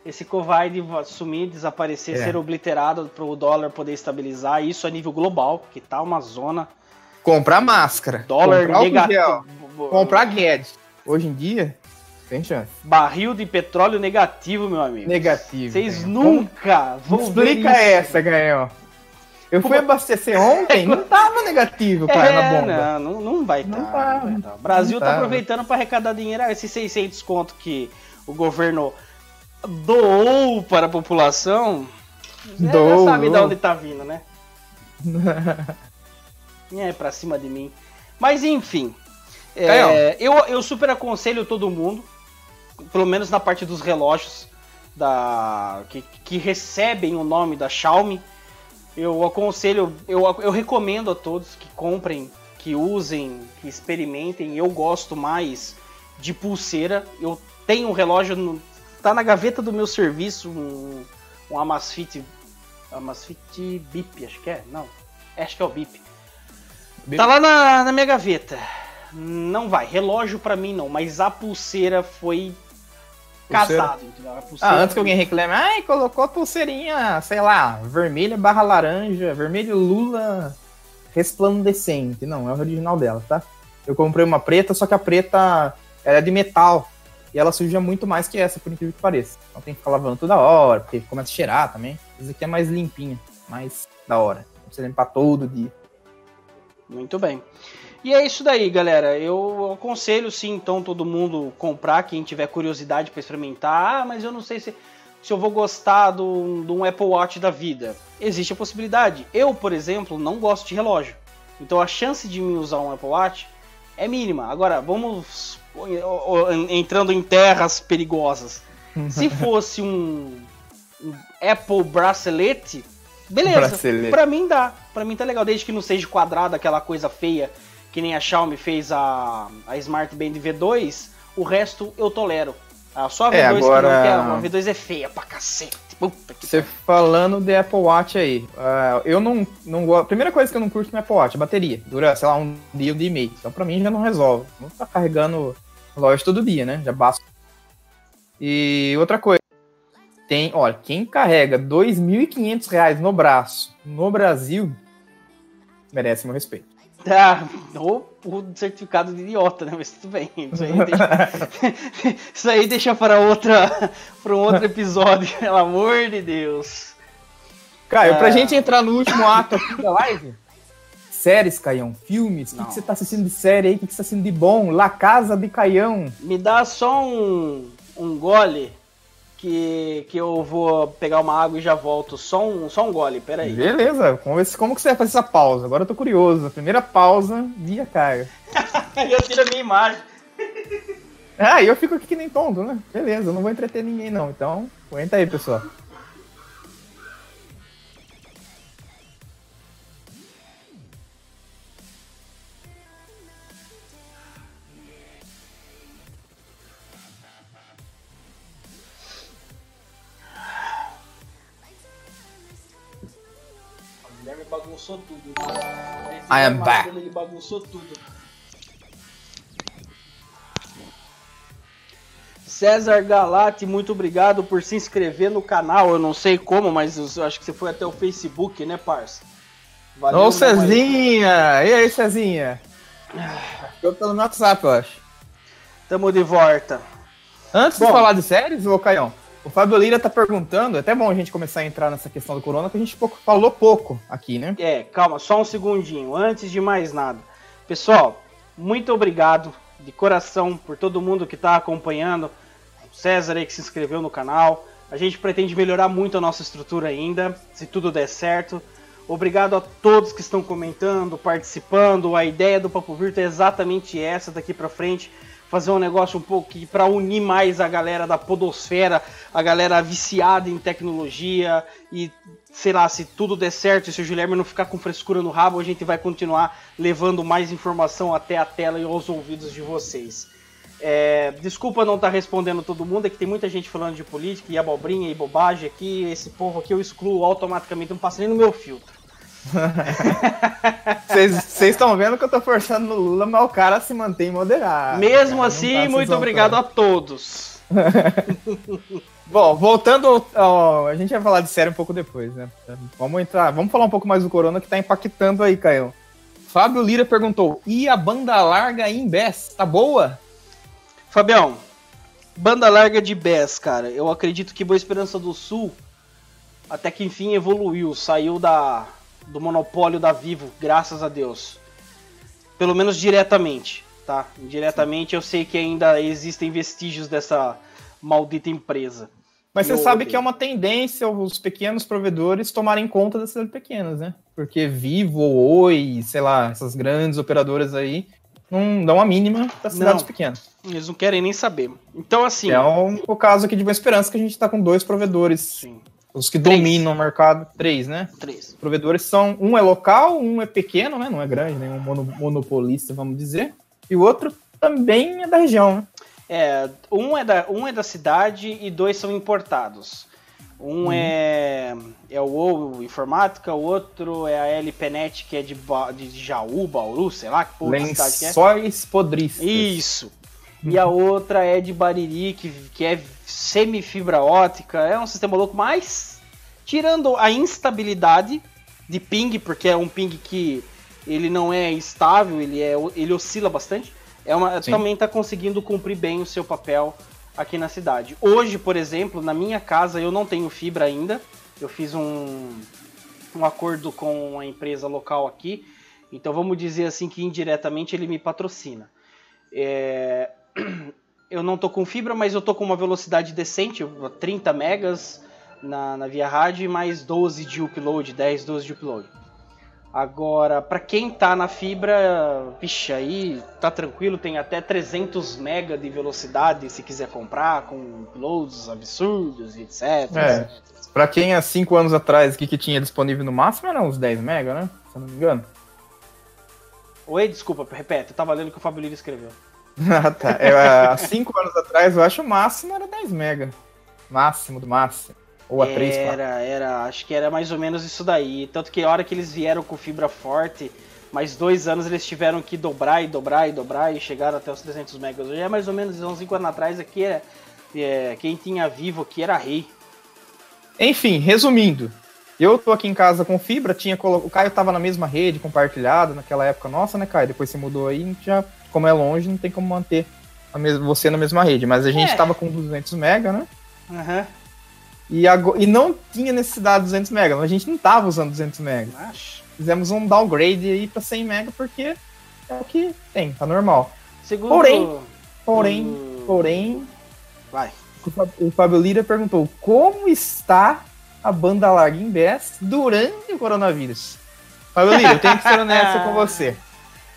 esse Covid sumir, desaparecer, é. ser obliterado para o dólar poder estabilizar. Isso a nível global, que tá uma zona. Comprar máscara. Dólar negativo. Comprar Guedes. Hoje em dia, tem chance. Barril de petróleo negativo, meu amigo. Negativo. Vocês nunca vão Explica essa, Ganhão. Eu fui abastecer ontem, não tava negativo, cara, é, na bomba. Não, não, vai estar. Tá, tá. O Brasil tá aproveitando para arrecadar dinheiro. Ah, esses 600 conto que o governo doou para a população, doou, já sabe de onde tá vindo, né? é, pra cima de mim. Mas enfim, é, eu, eu super aconselho todo mundo pelo menos na parte dos relógios da que, que recebem o nome da Xiaomi, eu aconselho, eu, eu recomendo a todos que comprem, que usem, que experimentem. Eu gosto mais de pulseira. Eu tenho um relógio, no, tá na gaveta do meu serviço, um, um Amazfit, Amazfit Bip, acho que é, não, acho que é o Bip. Bip. Tá lá na, na minha gaveta. Não vai, relógio para mim não, mas a pulseira foi casado, entendeu? Ah, antes que alguém reclame, ai, colocou pulseirinha, sei lá, vermelha barra laranja, vermelho lula resplandecente. Não, é o original dela, tá? Eu comprei uma preta, só que a preta ela é de metal. E ela suja muito mais que essa, por incrível que pareça. Então tem que ficar lavando toda hora, porque começa a cheirar também. Essa aqui é mais limpinha, mais da hora. Não precisa limpar todo dia. Muito bem. E é isso daí, galera. Eu aconselho sim, então, todo mundo comprar, quem tiver curiosidade para experimentar. Ah, mas eu não sei se, se eu vou gostar de um Apple Watch da vida. Existe a possibilidade. Eu, por exemplo, não gosto de relógio. Então a chance de mim usar um Apple Watch é mínima. Agora, vamos entrando em terras perigosas. Se fosse um, um Apple Bracelet, beleza. Para mim dá. Para mim tá legal, desde que não seja quadrado, aquela coisa feia que nem a Xiaomi fez a, a Smart Band V2, o resto eu tolero. Ah, só a V2 é, agora... que não quer, a V2 é feia pra cacete. Você falando de Apple Watch aí, uh, eu não, não gosto. Primeira coisa que eu não curto no Apple Watch, a bateria. Dura, sei lá, um dia, um dia e meio. Então pra mim já não resolve. Não tá carregando loja todo dia, né? Já basta. E outra coisa. Tem, olha, quem carrega R$ 2.500 no braço no Brasil merece meu respeito. Ah, ou o certificado de idiota, né? Mas tudo bem. Isso aí deixa, isso aí deixa para outra para um outro episódio, pelo amor de Deus. Caio, pra ah. gente entrar no último ato aqui da live, séries, Caião, filmes, o que, que, você tá assistindo de série aí? O que, que você tá assistindo de bom? La Casa de Caião. Me dá só um, um gole que, que eu vou pegar uma água e já volto. Só um, só um gole, peraí. Beleza, se, como que você vai fazer essa pausa. Agora eu tô curioso. A primeira pausa, via carga. eu tiro a minha imagem. Ah, e eu fico aqui que nem tonto, né? Beleza, eu não vou entreter ninguém não. Então, aguenta aí, pessoal. Bagunçou tudo. I am back. Ele bagunçou tudo. César Galati, muito obrigado por se inscrever no canal. Eu não sei como, mas eu acho que você foi até o Facebook, né, parça? Valeu, Ô, Cezinha! E aí, Cezinha? Eu pelo WhatsApp, eu acho. Tamo de volta. Antes Bom, de falar de séries, ô Caião, o Fábio Lira tá perguntando, é até bom a gente começar a entrar nessa questão do corona, que a gente falou pouco aqui, né? É, calma, só um segundinho, antes de mais nada. Pessoal, muito obrigado de coração por todo mundo que tá acompanhando. O César aí que se inscreveu no canal. A gente pretende melhorar muito a nossa estrutura ainda, se tudo der certo. Obrigado a todos que estão comentando, participando. A ideia do Papo Virto é exatamente essa daqui para frente fazer um negócio um pouco para unir mais a galera da podosfera, a galera viciada em tecnologia e sei lá, se tudo der certo e se o Guilherme não ficar com frescura no rabo, a gente vai continuar levando mais informação até a tela e aos ouvidos de vocês. É, desculpa não estar tá respondendo todo mundo, é que tem muita gente falando de política e abobrinha e bobagem aqui. Esse povo aqui eu excluo automaticamente, não passa nem no meu filtro. Vocês estão vendo que eu tô forçando no Lula, mas o cara se mantém moderado. Mesmo cara, assim, tá muito obrigado a todos. Bom, voltando ao, A gente vai falar de série um pouco depois, né? Vamos entrar. Vamos falar um pouco mais do Corona que tá impactando aí, Caio. Fábio Lira perguntou: e a banda larga em Bess? Tá boa? Fabião, banda larga de Bess, cara. Eu acredito que Boa Esperança do Sul até que enfim evoluiu, saiu da do monopólio da Vivo, graças a Deus. Pelo menos diretamente, tá? Indiretamente eu sei que ainda existem vestígios dessa maldita empresa. Mas você sabe que é uma tendência os pequenos provedores tomarem conta das cidades pequenas, né? Porque Vivo, Oi, sei lá, essas grandes operadoras aí não dão a mínima das cidades não, pequenas. Eles não querem nem saber. Então, assim. É um, o caso aqui de Boa Esperança que a gente está com dois provedores Sim. Os que três. dominam o mercado, três, né? Três. Os provedores são, um é local, um é pequeno, né? Não é grande, nenhum monopolista, vamos dizer. E o outro também é da região, né? É, um é da, um é da cidade e dois são importados. Um uhum. é, é o OU Informática, o outro é a LPNet, que é de, de Jaú, Bauru, sei lá que porra cidade que é. Lençóis podristas. Isso. E a outra é de Bariri, que, que é semifibra ótica. É um sistema louco, mas tirando a instabilidade de ping, porque é um ping que ele não é estável, ele, é, ele oscila bastante, é uma, também está conseguindo cumprir bem o seu papel aqui na cidade. Hoje, por exemplo, na minha casa eu não tenho fibra ainda. Eu fiz um, um acordo com a empresa local aqui. Então vamos dizer assim que indiretamente ele me patrocina. É, eu não tô com fibra, mas eu tô com uma velocidade decente, 30 megas na, na via rádio e mais 12 de upload, 10, 12 de upload. Agora, para quem tá na fibra, vixe, aí tá tranquilo, tem até 300 mega de velocidade se quiser comprar, com uploads absurdos e etc. É, para quem há 5 anos atrás, o que, que tinha disponível no máximo era uns 10 mega, né? Se eu não me engano. Oi, desculpa, repete, eu tava lendo o que o Fabio Lira escreveu. ah, tá. É, há 5 anos atrás, eu acho o máximo era 10 mega. Máximo do máximo. Ou a 3, Era, era, acho que era mais ou menos isso daí. Tanto que a hora que eles vieram com fibra forte, mais dois anos eles tiveram que dobrar e dobrar e dobrar e chegaram até os 300 megas. Hoje é mais ou menos uns 5 anos atrás aqui é, é, quem tinha vivo aqui era rei. Enfim, resumindo, eu tô aqui em casa com fibra, tinha o Caio tava na mesma rede, compartilhado naquela época nossa, né, Caio? Depois você mudou aí, já como é longe, não tem como manter mesma, você na mesma rede. Mas a gente estava é. com 200 mega, né? Uhum. E, agora, e não tinha necessidade de 200 mega. A gente não estava usando 200 mega. Fizemos um downgrade aí para 100 mega porque é o que tem, tá normal. Segundo... Porém, porém, uh... porém... Vai. O Fábio Lira perguntou como está a banda larga em BES durante o coronavírus. Fábio Lira, eu tenho que ser honesto com você.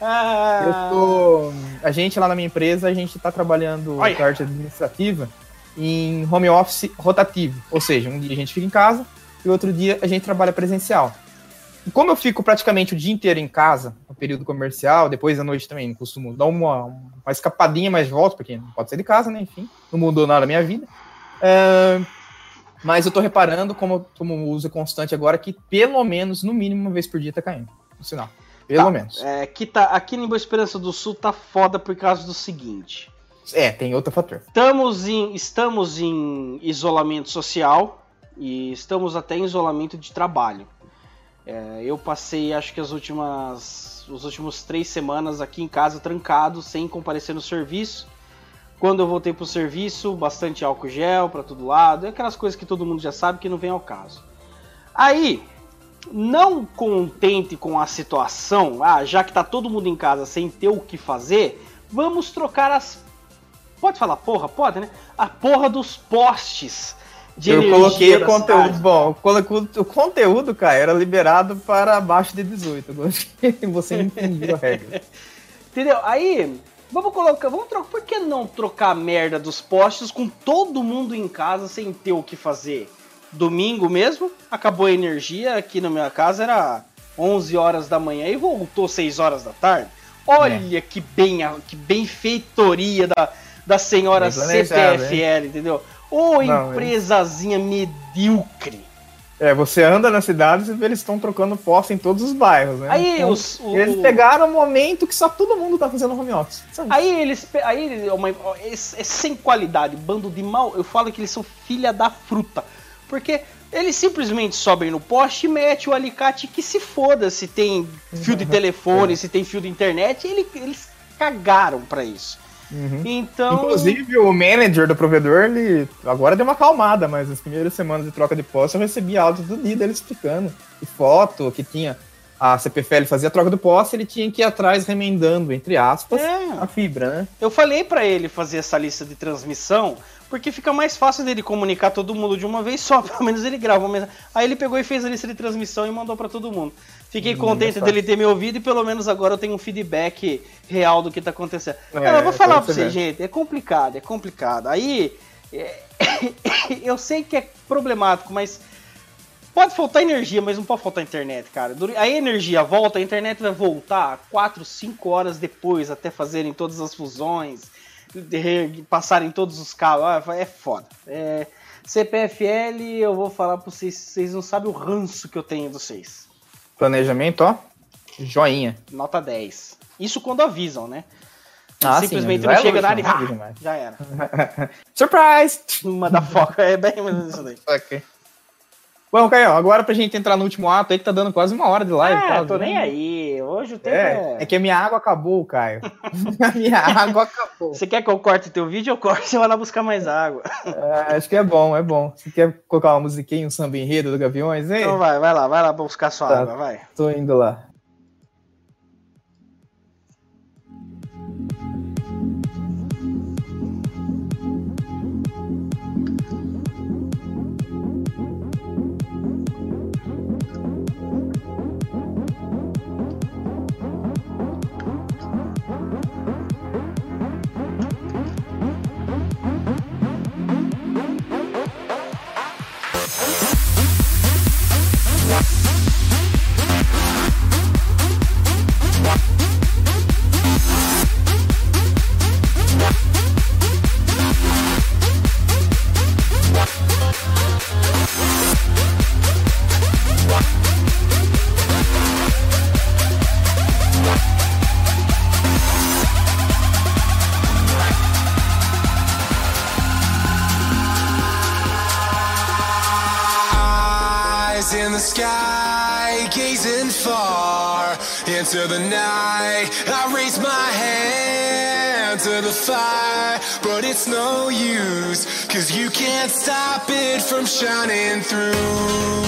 Ah. Eu tô. A gente lá na minha empresa, a gente tá trabalhando Oi. parte administrativa em home office rotativo. Ou seja, um dia a gente fica em casa e outro dia a gente trabalha presencial. E como eu fico praticamente o dia inteiro em casa, no período comercial, depois da noite também, costumo dar uma, uma escapadinha, mas volto, porque não pode ser de casa, né? Enfim, não mudou nada na minha vida. Uh, Mas eu tô reparando, como, como uso constante agora, que pelo menos, no mínimo, uma vez por dia tá caindo. No sinal. Pelo Tá, menos. É, aqui, tá, aqui em Boa Esperança do Sul tá foda por causa do seguinte. É, tem outro fator. Estamos em, estamos em isolamento social e estamos até em isolamento de trabalho. É, eu passei, acho que as últimas, os últimos três semanas aqui em casa trancado, sem comparecer no serviço. Quando eu voltei pro serviço, bastante álcool gel para todo lado, é aquelas coisas que todo mundo já sabe que não vem ao caso. Aí, não contente com a situação, ah, já que tá todo mundo em casa sem ter o que fazer, vamos trocar as. Pode falar porra? Pode, né? A porra dos postes de eu coloquei o conteúdo. cidade. Bom, o conteúdo, cara, era liberado para abaixo de 18. Eu acho que Você entendeu a regra. Entendeu? Aí, vamos colocar. Vamos trocar. Por que não trocar a merda dos postes com todo mundo em casa sem ter o que fazer? Domingo mesmo, acabou a energia. Aqui na minha casa era 11 horas da manhã e voltou 6 horas da tarde. Olha que bem que benfeitoria da, da senhora CPFL, entendeu? Ô Não, empresazinha medíocre. É, você anda na cidade e vê eles estão trocando poste em todos os bairros, né? Aí Então, os, o- Eles pegaram o momento que só todo mundo tá fazendo home office. Aí eles. Aí eles- é uma- é, é sem qualidade, bando de mal. Eu falo que eles são filha da fruta. Porque eles simplesmente sobem no poste e metem o alicate que se foda se tem fio de telefone, se tem fio de internet. ele- eles cagaram pra isso. Uhum. Então. Inclusive, o manager do provedor, ele agora deu uma acalmada, mas nas primeiras semanas de troca de poste eu recebi áudio do dele explicando. E foto que tinha. A CPFL fazia a troca do poste, ele tinha que ir atrás remendando, entre aspas, É. a fibra, né? Eu falei pra ele fazer essa lista de transmissão, porque fica mais fácil dele comunicar todo mundo de uma vez só, pelo menos ele grava uma mensagem. Aí ele pegou e fez a lista de transmissão e mandou pra todo mundo. Fiquei Hum, contente mais dele ter me ouvido e pelo menos agora eu tenho um feedback real do que tá acontecendo. É, Não, eu vou falar pra pra gente, é complicado, é complicado. Aí, é, eu sei que é problemático, mas pode faltar energia, mas não pode faltar internet, cara. A energia volta, a internet vai voltar 4, 5 horas depois, até fazerem todas as fusões, passarem todos os. Ah, É foda. É, CPFL, eu vou falar pra vocês, vocês não sabem o ranço que eu tenho de vocês. Planejamento, ó. Joinha. Nota 10. Isso quando avisam, né? Ah, Simplesmente sim, não vai chega e ah, não demais. já era. Surprise! Uma da foca, é bem mais isso daí. Ok. Bom, Caio, agora pra gente entrar no último ato aí que tá dando quase uma hora de live. Ah, tá? tô nem aí. Hoje o tempo É, é. é que a minha água acabou, Caio. a minha água acabou. Você quer que eu corte teu vídeo? Eu corto, você vai lá buscar mais água. É, acho que é bom, é bom. Você quer colocar uma musiquinha, um samba enredo do Gaviões? Ei, Então vai, vai lá, vai lá buscar sua Tá. água, vai. tô indo lá. Sky, gazing far into the night. I raise my hand to the fire, but it's no use, cause you can't stop it from shining through.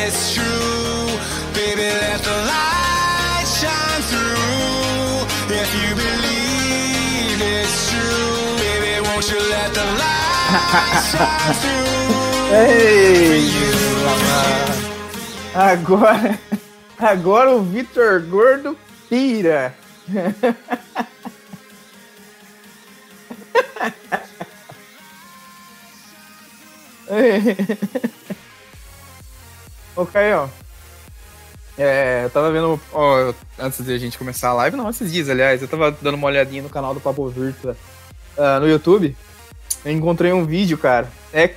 It's true, baby, let the light shine through. If you believe it's true, baby, won't you let the light shine through? Ei! Agora, agora o Vitor Gordo pira. Ô, Caio, é, eu tava vendo, ó, antes de a gente começar a live, não, esses dias, aliás, eu tava dando uma olhadinha no canal do Papo Virtua ah, no YouTube. Eu encontrei um vídeo, cara,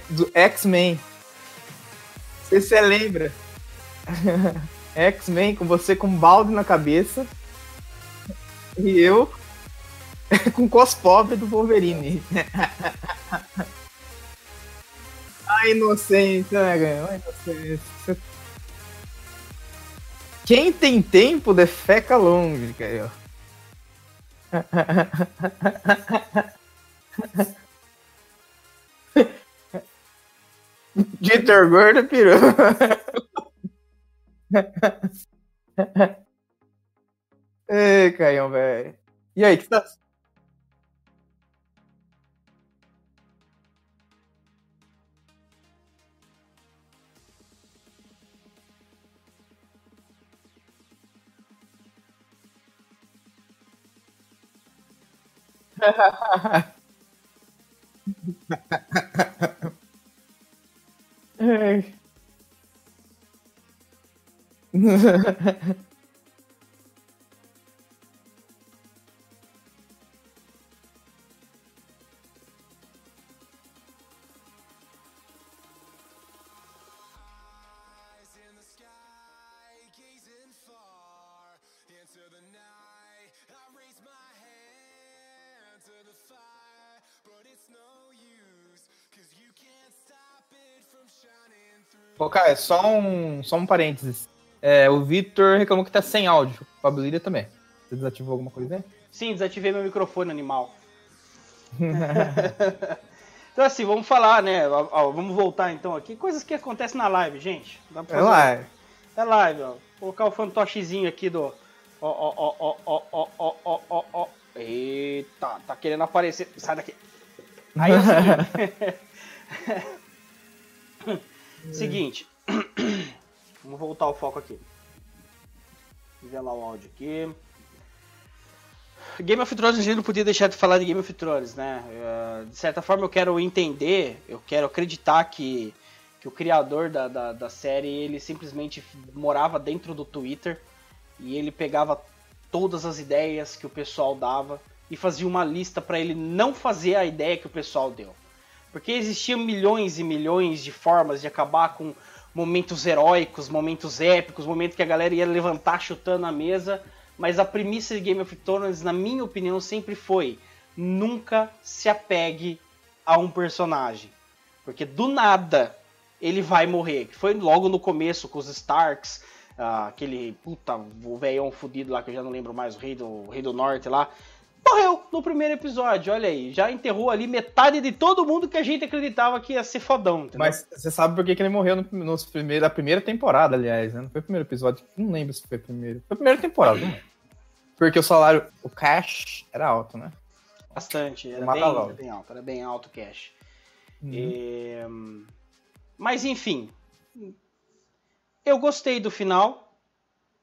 do X-Men se você lembra. X-Men com você com balde na cabeça. E eu com cos pobre do Wolverine. A inocência, né? A inocência. Quem tem tempo defeca longe, Caio. Dieter Gordo pirou. Ei, Caião, velho. E aí, que tá. Ai. Ô, cara, só um, só um parênteses. É, o Victor reclamou que tá sem áudio. O Pablo Lídia também. Você desativou alguma coisa aí? Sim, desativei meu microfone animal. então assim, vamos falar, né? Ó, ó, vamos voltar então aqui. Coisas que acontecem na live, gente. Dá pra É lá. É live, ó. Vou colocar o fantochezinho aqui do. Ó, ó, ó, ó, ó, ó, ó, ó, ó, ó. Eita, tá querendo aparecer. Sai daqui. Aí é o seguinte. seguinte. Vamos voltar o foco aqui. Nivelar o áudio aqui. Game of Thrones a gente não podia deixar de falar de Game of Thrones, né? Eh, de certa forma eu quero entender, eu quero acreditar que, que o criador da, da, da série, ele simplesmente morava dentro do Twitter e ele pegava todas as ideias que o pessoal dava e fazia uma lista para ele não fazer a ideia que o pessoal deu. Porque existiam milhões e milhões de formas de acabar com momentos heróicos, momentos épicos, momentos que a galera ia levantar chutando a mesa, mas a premissa de Game of Thrones, na minha opinião, sempre foi: nunca se apegue a um personagem. Porque do nada ele vai morrer. Foi logo no começo com os Starks, ah, aquele puta, o velhão fudido lá que eu já não lembro mais, o rei do, o rei do norte lá. Morreu no primeiro episódio, olha aí. Já enterrou ali metade de todo mundo que a gente acreditava que ia ser fodão, entendeu? Mas você sabe por que, que ele morreu no, no primeiro, na primeira temporada, aliás, né? Não foi o primeiro episódio. Não lembro se foi o primeiro. Foi a primeira temporada, não lembro. Porque o salário, o cash era alto, né? Bastante, era bem, era bem alto, era bem alto o cash. Uhum. É, Mas enfim, eu gostei do final,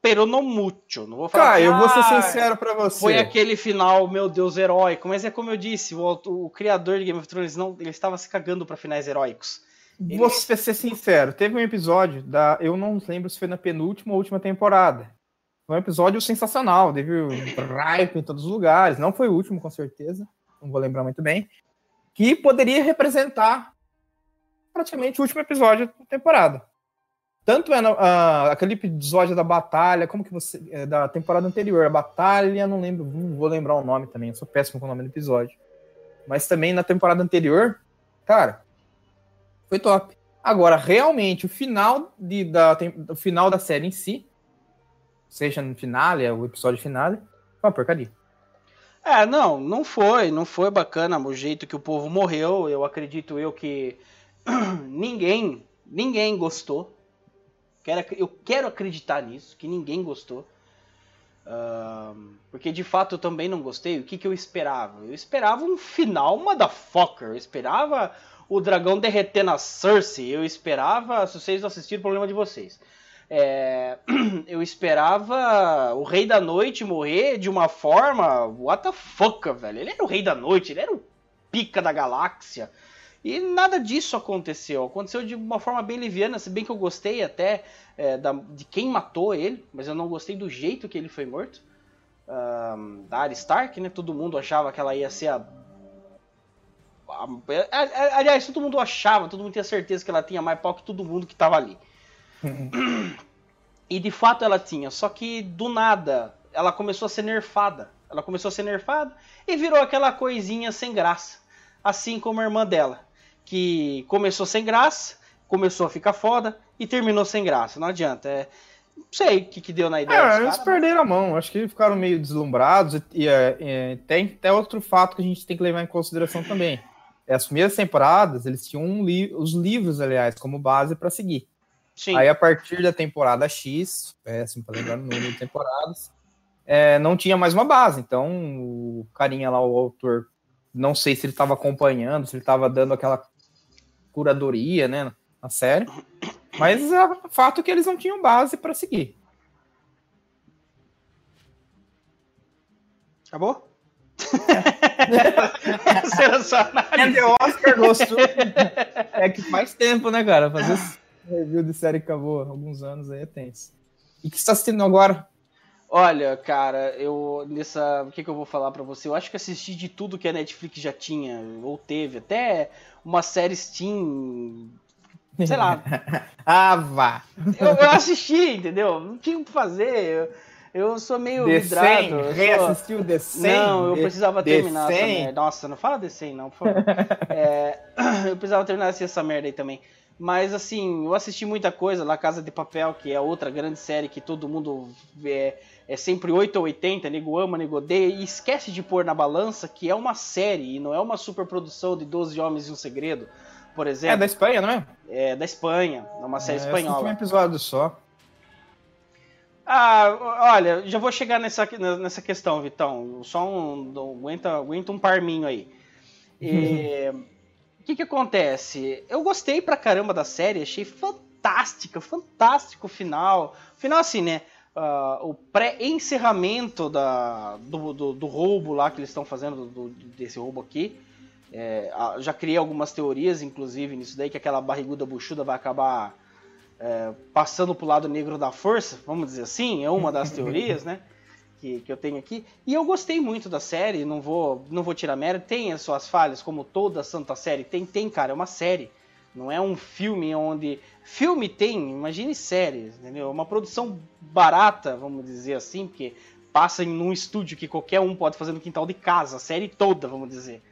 pero no mucho. Não vou falar Cara, que, eu vou ser "Ah, sincero pra você. Foi aquele final, meu Deus, heróico. Mas é como eu disse, o, o criador de Game of Thrones não, ele estava se cagando pra finais heróicos. Vou ser sincero, teve um episódio da. Eu não lembro se foi na penúltima ou última temporada. Foi um episódio sensacional, teve um hype em todos os lugares. Não foi o último, com certeza. Não vou lembrar muito bem. Que poderia representar praticamente o último episódio da temporada. Tanto é ah, aquele episódio da batalha, como que você. é, da temporada anterior, a batalha, não lembro, não vou lembrar o nome também, eu sou péssimo com o nome do episódio. Mas também na temporada anterior, cara, foi top. Agora, realmente, o final, de, da, o final da série em si, seja no finale, o episódio finale, foi uma porcaria. É, não, não foi, não foi bacana o jeito que o povo morreu. Eu acredito eu que ninguém, ninguém gostou. Quero, eu quero acreditar nisso, que ninguém gostou. Ahn, porque de fato eu também não gostei. O que, que eu esperava? Eu esperava um final motherfucker. Eu esperava o dragão derretendo a Cersei. Eu esperava. Se vocês não assistiram, problema de vocês. É, eu esperava o Rei da Noite morrer de uma forma. What the fuck, velho? Ele era o Rei da Noite, ele era o pica da galáxia. E nada disso aconteceu. Aconteceu de uma forma bem liviana, se bem que eu gostei até é, da- de quem matou ele, mas eu não gostei do jeito que ele foi morto. Ahn, da Arya Stark, né? Todo mundo achava que ela ia ser a. a- a- a- aliás, todo mundo achava, todo mundo tinha certeza que ela tinha mais pau que todo mundo que tava ali. E de fato ela tinha, só que do nada ela começou a ser nerfada. Ela começou a ser nerfada e virou aquela coisinha sem graça. Assim como a irmã dela, que começou sem graça, começou a ficar foda e terminou sem graça. Não adianta. É, não sei o que, que deu na ideia. É, eles caras, perderam a mão. Acho que ficaram meio deslumbrados. E, e, é, tem até outro fato que a gente tem que levar em consideração também. As primeiras temporadas, eles tinham um li os livros, aliás, como base para seguir. Sim. Aí, a partir da temporada X, péssimo para lembrar o número de temporadas, é, não tinha mais uma base. Então, o carinha lá, o autor, não sei se ele estava acompanhando, se ele estava dando aquela curadoria, né, na série. Mas é fato que eles não tinham base para seguir. Acabou? Essa era a sua análise. É, o Oscar gostou. É que faz tempo, né, cara? Fazer esse review de série que acabou há alguns anos aí é tenso. E o que você está assistindo agora? Olha, cara, eu nessa. O que, que eu vou falar pra você? Eu acho que assisti de tudo que a Netflix já tinha, ou teve, até uma série Steam. Sei lá. ah, vá! Eu, eu assisti, entendeu? Não tinha o que fazer. Eu, eu sou meio The vidrado. 100? eu sou- Reassistiu The 100? Não, eu precisava The terminar essa 100? merda. Nossa, não fala The 100 não, por favor. É, eu precisava terminar essa merda aí também. Mas assim, eu assisti muita coisa, La Casa de Papel, que é outra grande série que todo mundo é, é sempre 8 ou 80, nego ama, nego odeia, e esquece de pôr na balança que é uma série e não é uma superprodução de 12 Homens e um Segredo, por É exemplo. da Espanha, não é? É da Espanha, é uma série É, eu assisti um espanhola. episódio só. Ah, olha, já vou chegar nessa, nessa questão, Vitão. Só um. Aguenta, aguenta um parminho aí. E, O que que acontece? Eu gostei pra caramba da série, achei fantástica, fantástico o final. Final assim, né? Ah, o pré-encerramento da- do, do, do roubo lá que eles estão fazendo, do- desse roubo aqui. É, já criei algumas teorias, inclusive, nisso daí, que aquela barriguda buchuda vai acabar é, passando pro lado negro da força, vamos dizer assim, é uma das teorias, né? Que, que eu tenho aqui. E eu gostei muito da série, não vou, não vou tirar mérito, tem as suas falhas, como toda santa série. Tem, tem, cara, é uma série. Não é um filme onde. Filme tem, imagine séries, entendeu? É Uma produção barata, vamos dizer assim, porque passa em um estúdio que qualquer um pode fazer no quintal de casa, a série toda, vamos dizer.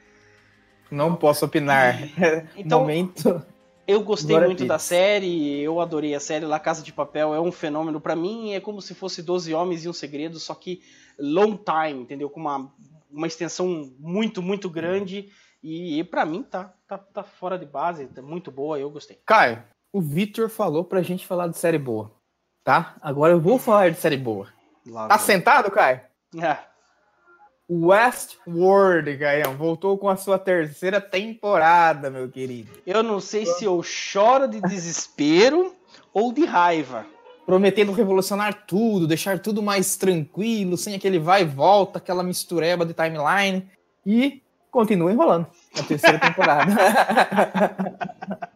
Não posso opinar. Então, Momento. Eu gostei a muito da série, eu adorei a série. La Casa de Papel é um fenômeno pra mim, é como se fosse 12 Homens e um Segredo, só que long time, entendeu? Com uma, uma extensão muito, muito grande. E, e para mim tá, tá, tá fora de base, tá muito boa, eu gostei. Caio, o Victor falou pra gente falar de série boa. Tá? Agora eu vou falar de série boa. Lá Tá vai. sentado, Caio? Ah, Westworld, Caio, voltou com a sua terceira temporada, meu querido. eu não sei se eu choro de desespero ou de raiva. Prometendo revolucionar tudo, deixar tudo mais tranquilo, sem aquele vai e volta, aquela mistureba de timeline. E continua enrolando a terceira temporada.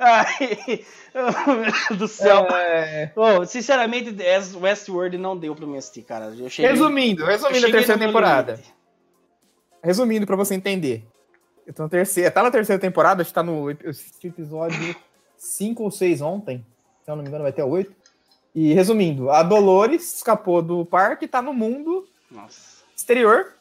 Ai, oh, meu Deus do céu. É, Oh, sinceramente, Westworld não deu pra me assistir, cara. Cheguei, Resumindo, resumindo a terceira temporada. limite. Resumindo pra você entender. Eu tô na terceira, tá na terceira temporada, acho que tá no episódio 5 ou 6 ontem. Se eu não me engano, vai ter 8. E resumindo, a Dolores escapou do parque tá no mundo Nossa. exterior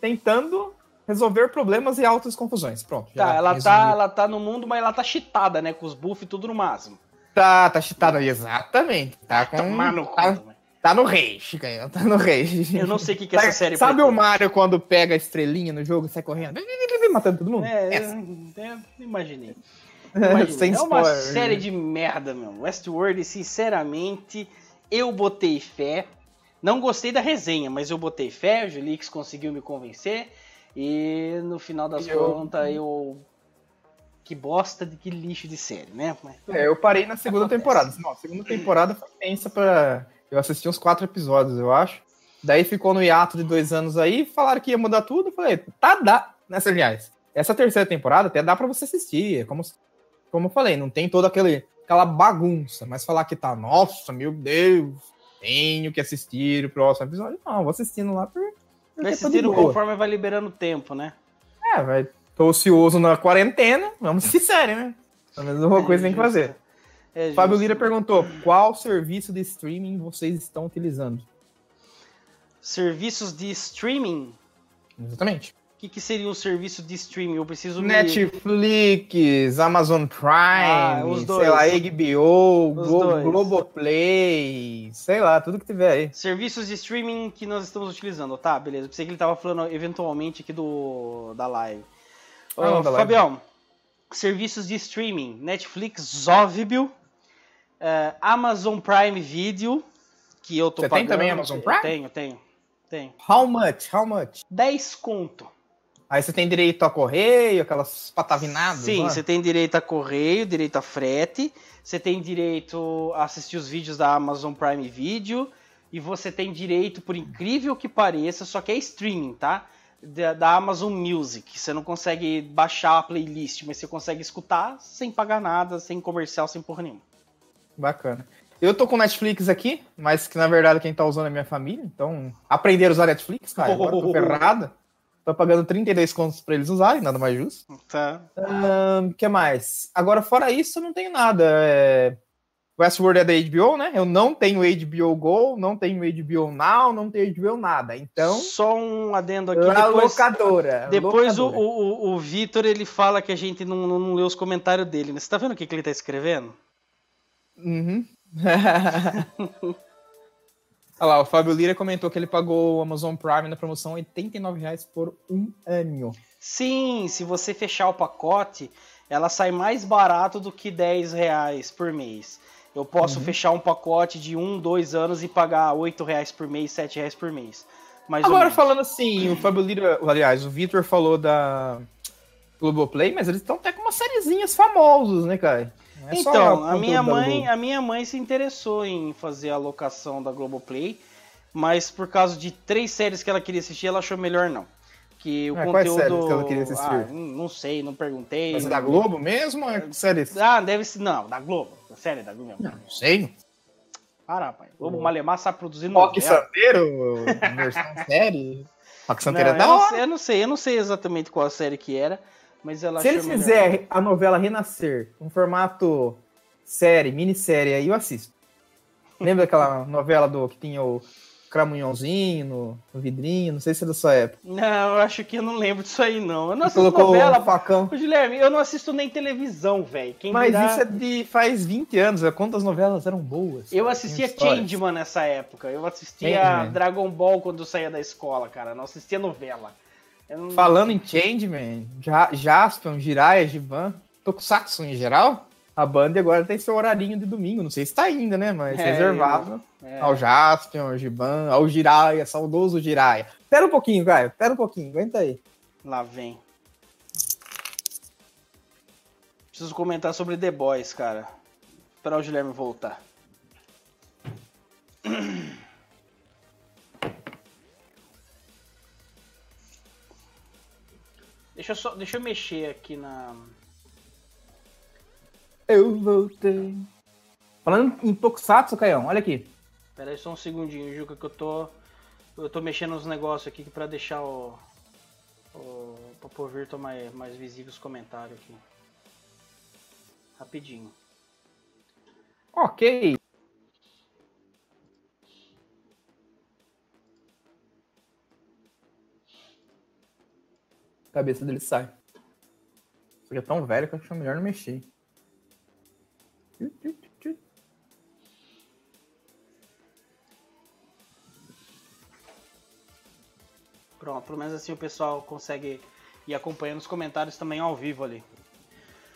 tentando resolver problemas e altas confusões. Pronto. Tá, ela tá, ela tá no mundo, mas ela tá cheatada, né? Com os buffs e tudo no máximo. Tá, tá cheatada, exatamente. Tá com. Tomar no tá, velho. tá no rei, Chicanho, tá no rei. Eu não sei o que, que essa série Sabe o. Mario quando pega a estrelinha no jogo e sai correndo? Matando todo mundo? É, Essa. eu, eu imaginei. Imaginei. É uma spoiler. série de merda, meu. Westworld, sinceramente, eu botei fé. Não gostei da resenha, mas eu botei fé. O Julix conseguiu me convencer. E no final das Eu- contas, eu. Que bosta de que lixo de série, né? Mas- É, eu parei na segunda Acontece. temporada. Não, a segunda temporada foi tensa pra. Eu assisti uns quatro episódios, eu acho. Daí ficou no hiato de dois anos aí, falaram que ia mudar tudo. Eu falei, tá, dá. Nessa, aliás, essa terceira temporada até dá pra você assistir. É como, como eu falei, não tem toda aquele, aquela bagunça. Mas falar que tá, nossa, meu Deus, tenho que assistir o próximo episódio. Não, vou assistindo lá porque de assistindo boa. conforme vai liberando tempo, né? É, vai. Tô ocioso na quarentena, vamos assistir série, né? Pelo menos uma coisa tem que fazer. É Fábio justo. Lira perguntou: qual serviço de streaming vocês estão utilizando? Serviços de streaming. Exatamente. O que, que seria um serviço de streaming? Eu preciso me- Netflix, Amazon Prime, Ah, os sei dois. lá, HBO, Os Glo dois. Globoplay, sei lá, tudo que tiver aí. Serviços de streaming que nós estamos utilizando, tá? Beleza. Pensei que ele tava falando eventualmente aqui do da live. Ah, não, da live. Fabião, serviços de streaming: Netflix, Zovibio, eh, Amazon Prime Video, que eu tô Você tem pagando. também Amazon Prime? Tenho, tenho, tenho. How much? How much? 10 conto. Aí você tem direito a correio, aquelas patavinadas. Sim, lá. você tem direito a correio, direito a frete, você tem direito a assistir os vídeos da Amazon Prime Video e você tem direito, por incrível que pareça, só que é streaming, tá? Da, da Amazon Music. Você não consegue baixar a playlist, mas você consegue escutar sem pagar nada, sem comercial, sem porra nenhuma. Bacana. Eu tô com Netflix aqui, mas que na verdade quem tá usando é minha família, então aprender a usar Netflix, cara, agora tô ferrada. Tô pagando 32 contos pra eles usarem, nada mais justo. Tá. O que mais? Agora, fora isso, eu não tenho nada. É... Westworld é da HBO, né? Eu não tenho HBO Go, não tenho HBO Now, não tenho HBO nada. Então, Só um adendo aqui. Depois, locadora. depois o, locadora. o, o Vitor ele fala que a gente não, não, não lê os comentários dele. Né? Você tá vendo o que, que ele tá escrevendo? Uhum. Olha lá, o Fábio Lira comentou que ele pagou o Amazon Prime na promoção 89 reais por um ano. Sim, se você fechar o pacote, ela sai mais barato do que 10 reais por mês. Eu posso Uhum. fechar um pacote de um, dois anos e pagar 8 reais por mês, 7 reais por mês. Mais Agora, falando assim, o Fábio Lira, aliás, o Vitor falou da Globoplay, mas eles estão até com umas sériezinhas famosas, né, cara? Não é só Então, a conteúdo minha mãe, a minha mãe se interessou em fazer a locação da Globoplay, mas por causa de três séries que ela queria assistir, ela achou melhor não. Que o Ah, quais conteúdo. séries que ela queria assistir? Ah, não não sei, não perguntei. Mas é da Globo mesmo ou é série? Ah, deve ser. Não, da Globo. Da série da Globo. mesmo. Não sei. Para, rapaz. Globo Malemar sabe produzir Rock novela. Santeiro, versão série. Rock Não, Santeiro é eu, da não hora. sei, eu não sei, eu não sei exatamente qual série que era, mas ela Se eles melhor. fizerem a novela Renascer, um formato série, minissérie, aí eu assisto. Lembra daquela novela do que tinha o cramunhãozinho no, no vidrinho? Não sei se é da sua época. Não, eu acho que eu não lembro disso aí, não. Eu não assisto colocou novela. o facão. Guilherme, eu não assisto nem televisão, velho. Mas isso é de faz 20 anos. Quantas novelas eram boas? Eu cara, assistia. Changeman nessa época. Eu assistia Changeman. Dragon Ball quando eu saía da escola, cara. Não assistia novela. Não- Falando em Changeman, Ja- Jaspion, Jiraiya, Giban, Tokusatsu em geral, a Band agora tem seu horarinho de domingo. Não sei se tá ainda, né? Mas É, reservado É. ao Jaspion, ao Giban, ao Jiraiya, saudoso Jiraiya. Pera um pouquinho, Caio. Pera um pouquinho. Aguenta aí. Lá vem. Preciso comentar sobre The Boys, cara. Esperar o Guilherme voltar. Deixa eu só, deixa eu mexer aqui na Eu voltei. Falando em Tokusatsu, Caião, olha aqui. Pera aí só um segundinho, Juca, que eu tô eu tô mexendo nos negócios aqui pra deixar o o pra pôr virtual mais, mais visível os comentários aqui. Rapidinho. Ok. Cabeça dele sai. Isso aqui é tão velho que eu acho melhor não mexer. Pronto, pelo menos assim o pessoal consegue ir acompanhando os comentários também ao vivo ali.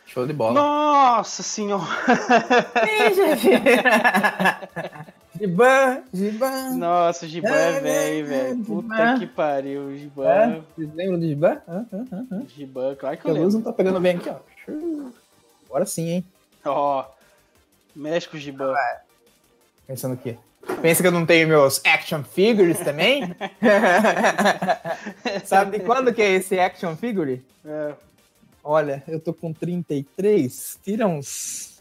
Show de bola. Nossa senhora! Giban, Giban. Nossa, o Giban é velho, velho. Puta que pariu, o É, Giban. vocês lembram do Giban? Hã, hã. Giban, claro que A eu luz lembro. não tá pegando bem aqui, ó. Agora sim, hein? Ó, mexe com o Giban. Pensando o quê? Pensa que eu não tenho meus action figures também? Sabe de quando que é esse action figure? É, Olha, eu tô com 33, tira uns...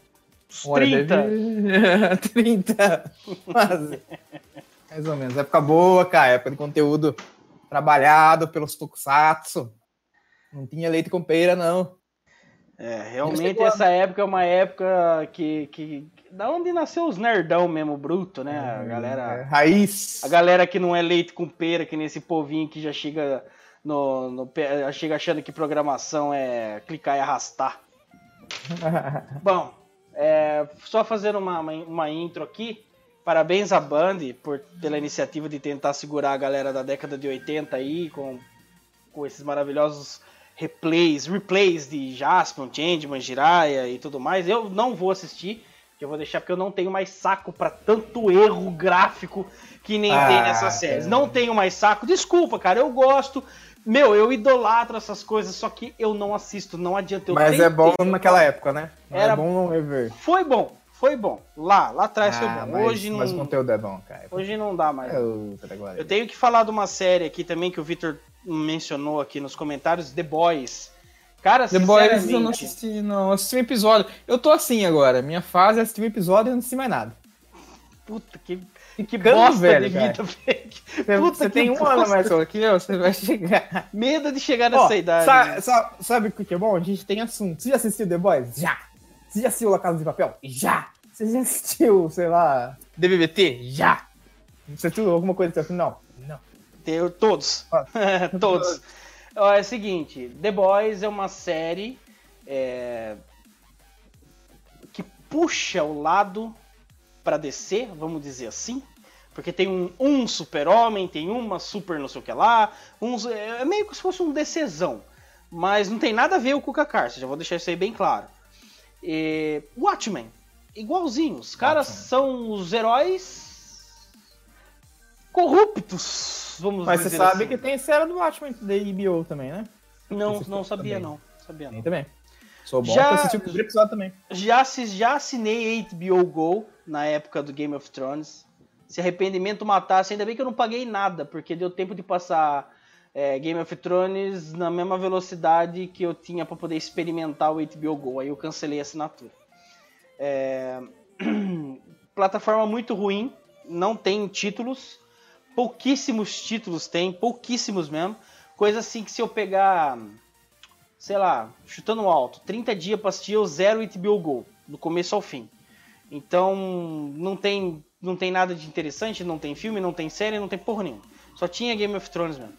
uns Olha, 30. deve- 30, quase. Mais ou menos. Época boa, cara. Época de conteúdo trabalhado pelos tokusatsu. Não tinha leite com pera, não. É, realmente essa época é uma época que, que. Da onde nasceu os nerdão mesmo, bruto, né? A galera. É, raiz. A galera que não é leite com pera, que nesse povinho que já chega no, no chega achando que programação é clicar e arrastar. Bom, é, só fazendo uma, uma, uma intro aqui. Parabéns à Band por, pela iniciativa de tentar segurar a galera da década de 80 aí com, com esses maravilhosos replays, replays de Jaspion, Changeman, Jiraiya e tudo mais. Eu não vou assistir, eu vou deixar porque eu não tenho mais saco pra tanto erro gráfico que nem Ah, tem nessas séries. cara. Não tenho mais saco. Desculpa, cara, eu gosto. Meu, eu idolatro essas coisas, só que eu não assisto, não adianta. Eu Mas é bom naquela época, né? Não Era- É bom não rever. Foi bom, foi bom. Lá, lá atrás foi Ah, bom. mas, Hoje mas o não, conteúdo é bom, cara. hoje não dá mais. É outra agora. Eu tenho que falar de uma série aqui também que o Victor mencionou aqui nos comentários, The Boys. Cara, The Boys eu não assisti, não. Eu assisti um episódio. Eu tô assim agora. Minha fase é assistir um episódio e não assisti mais nada. puta que, que Ficando bosta velho, de cara. vida, velho. Você, Puta você tem um ano mais que eu, você vai chegar. Medo de chegar Ó, nessa idade. sa- sa- sabe o que é bom? A gente tem assunto. Você já assistiu The Boys? Já. Você já assistiu La Casa de Papel? Já. Você já assistiu, sei lá, DBBT? Já. Você assistiu alguma coisa até o final? Não. Ter todos. Ah. todos. Ó, é o seguinte, The Boys é uma série é, que puxa o lado pra descer, vamos dizer assim. Porque tem um, um super-homem, tem uma super não sei o que lá. uns- é meio que se fosse um DCzão. Mas não tem nada a ver com o Kakarsa, já vou deixar isso aí bem claro. E, Watchmen, igualzinho. Os caras Watchmen. são os heróis corruptos, vamos Mas você dizer sabe assim. que tem série do Watchmen da HBO também, né? Não, não sabia também. não. Sabia não. também. Sou bom Já- pra assistir o primeiro episódio também. Já, já assinei HBO Go na época do Game of Thrones. Se arrependimento matasse, ainda bem que eu não paguei nada, porque deu tempo de passar é, Game of Thrones na mesma velocidade que eu tinha para poder experimentar o HBO Go. Aí eu cancelei a assinatura. É, Plataforma muito ruim, não tem títulos, pouquíssimos títulos tem, pouquíssimos mesmo. Coisa assim que se eu pegar sei lá, chutando alto, 30 dias pra assistir eu zero HBO Go, do começo ao fim. Então, não tem, não tem nada de interessante, não tem filme, não tem série, não tem porra nenhuma. Só tinha Game of Thrones mesmo.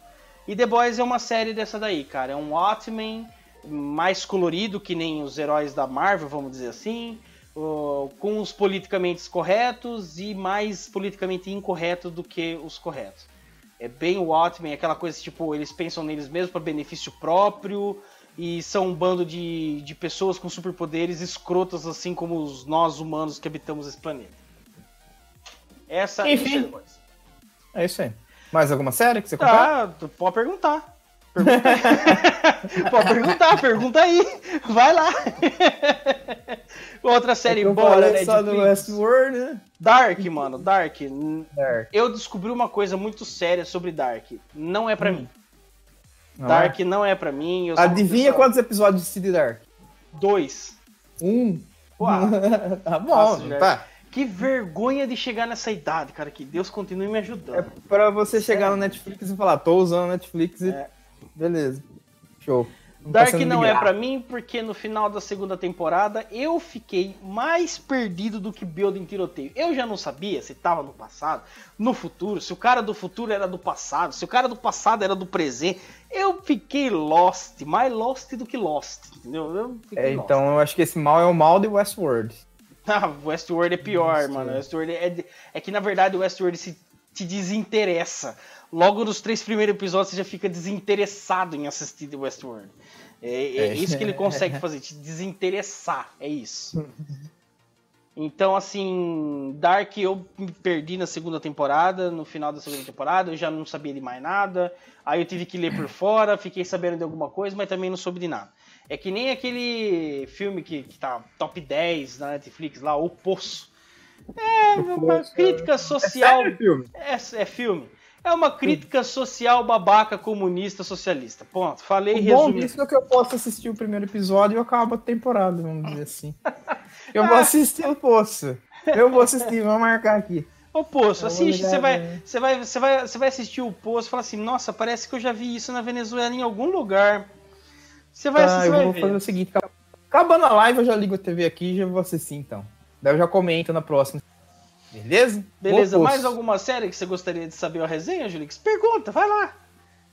E The Boys é uma série dessa daí, cara. É um Watchmen mais colorido que nem os heróis da Marvel, vamos dizer assim. com os politicamente corretos e mais politicamente incorretos do que os corretos. É bem o Watchmen, aquela coisa tipo, eles pensam neles mesmos para benefício próprio e são um bando de, de pessoas com superpoderes escrotas, assim como os nós humanos que habitamos esse planeta. Essa Enfim. é. É isso aí. Mais alguma série que você comprou? Tá, tu pode perguntar. Pergunta pode perguntar, pergunta aí. Vai lá. Outra série É boa, né? só do Westworld, né? Dark, mano, Dark. Dark. Eu descobri uma coisa muito séria sobre Dark. Não é pra Hum. mim. Não Dark é? não é pra mim. Adivinha quantos episódios de City Dark? Dois. Um. Uau. tá bom, Nossa, tá? Que vergonha de chegar nessa idade, cara. Que Deus continue me É ajudando. pra você chegar no Netflix e falar, tô usando Netflix e. É. Beleza. Show. Não tá Dark sendo não é pra mim porque no final da segunda temporada eu fiquei mais perdido do que Build em tiroteio. Eu já não sabia se tava no passado, no futuro, se o cara do futuro era do passado, se o cara do passado era do presente. Eu fiquei lost, mais lost do que lost, entendeu? Eu É, então eu acho que esse mal é o mal de Westworld. Ah, Westworld é pior, Westworld. mano. Westworld é, é que na verdade o Westworld se te desinteressa. Logo nos três primeiros episódios você já fica desinteressado em assistir The Westworld. É, é É. isso que ele consegue fazer, te desinteressar. É isso. Então, assim, Dark eu me perdi na segunda temporada, no final da segunda temporada, eu já não sabia de mais nada. Aí eu tive que ler por fora, fiquei sabendo de alguma coisa, mas também não soube de nada. É que nem aquele filme que, que tá top 10 na Netflix lá, O Poço. É uma Poço, crítica É social. sério, filme? É, é filme. É uma crítica social babaca comunista socialista. Ponto. Falei O bom resumindo. disso é que eu posso assistir o primeiro episódio e eu acabo a temporada, vamos dizer assim. Eu vou assistir o Poço. Eu vou assistir, vamos marcar aqui. Ô, Poço, vou assiste, você vai, você vai, você vai, você vai assistir o Poço e fala assim, nossa, parece que eu já vi isso na Venezuela em algum lugar. Você vai Tá, assistir, eu vai vou ver. fazer o seguinte, Acabando a live, eu já ligo a TV aqui e já vou assistir então. Daí eu já comento na próxima. Beleza? Beleza, Boa, mais alguma série que você gostaria de saber a resenha, Julix? Pergunta, vai lá.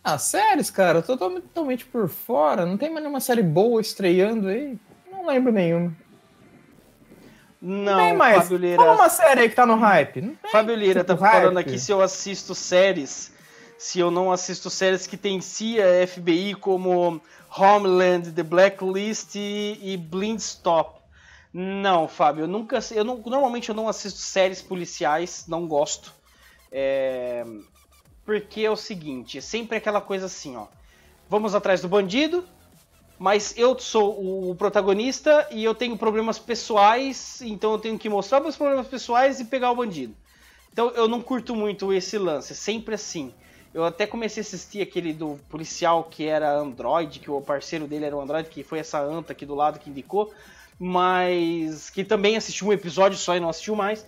Ah, séries, cara, eu tô totalmente por fora. Não tem mais nenhuma série boa estreando aí. Não lembro nenhuma. Não, tem mais. Fábio Lira. Fala uma série aí que tá no hype. Não tem, Fábio Lira tipo, tá falando hype. aqui se eu assisto séries, se eu não assisto séries que tem CIA, FBI, como Homeland, The Blacklist e, e Blind Stop. Não, Fábio, eu nunca. Eu não, normalmente eu não assisto séries policiais, não gosto. É, porque é o seguinte, é sempre aquela coisa assim, ó. Vamos atrás do bandido, mas eu sou o protagonista e eu tenho problemas pessoais, então eu tenho que mostrar meus problemas pessoais e pegar o bandido. Então eu não curto muito esse lance, é sempre assim. Eu até comecei a assistir aquele do policial que era Android, que o parceiro dele era o Android, que foi essa anta aqui do lado que indicou, mas que também assistiu um episódio só e não assistiu mais.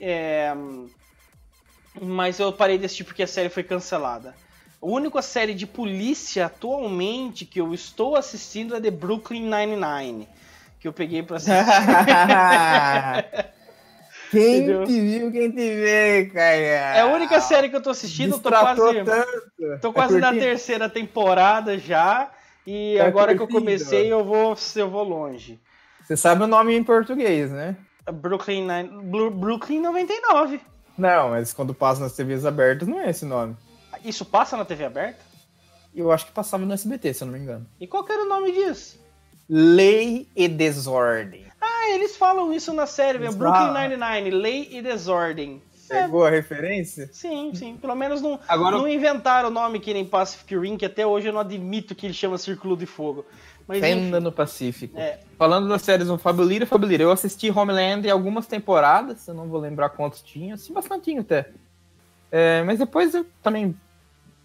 É, Mas eu parei de assistir porque a série foi cancelada. A única série de polícia atualmente que eu estou assistindo é The Brooklyn Nine-Nine. Que eu peguei pra assistir. quem Entendeu? te viu, quem te vê, cara. É a única série que eu tô assistindo, eu tô quase, tanto. tô Tá quase na curtindo? terceira temporada já. E Tá agora que eu comecei, eu vou, eu vou longe. Você sabe o nome em português, né? Brooklyn, Nine, Brooklyn 99. Não, mas quando passa nas TVs abertas não é esse nome. Isso passa na TV aberta? Eu acho que passava no SBT, se eu não me engano. E qual que era o nome disso? Lei e Desordem. Ah, eles falam isso na série mesmo. Eles Brooklyn falam. Nine-Nine, Lei e Desordem. É, Pegou a referência? sim, sim. Pelo menos não, Agora- não inventaram o nome que nem Pacific Rim, que até hoje eu não admito que ele chama Círculo de Fogo. Mas Fenda no Pacífico. É. Falando das séries do Fábio Lira, Fábio Lira, eu assisti Homeland em algumas temporadas, eu não vou lembrar quantos tinha, assisti bastantinho até. É, mas depois eu também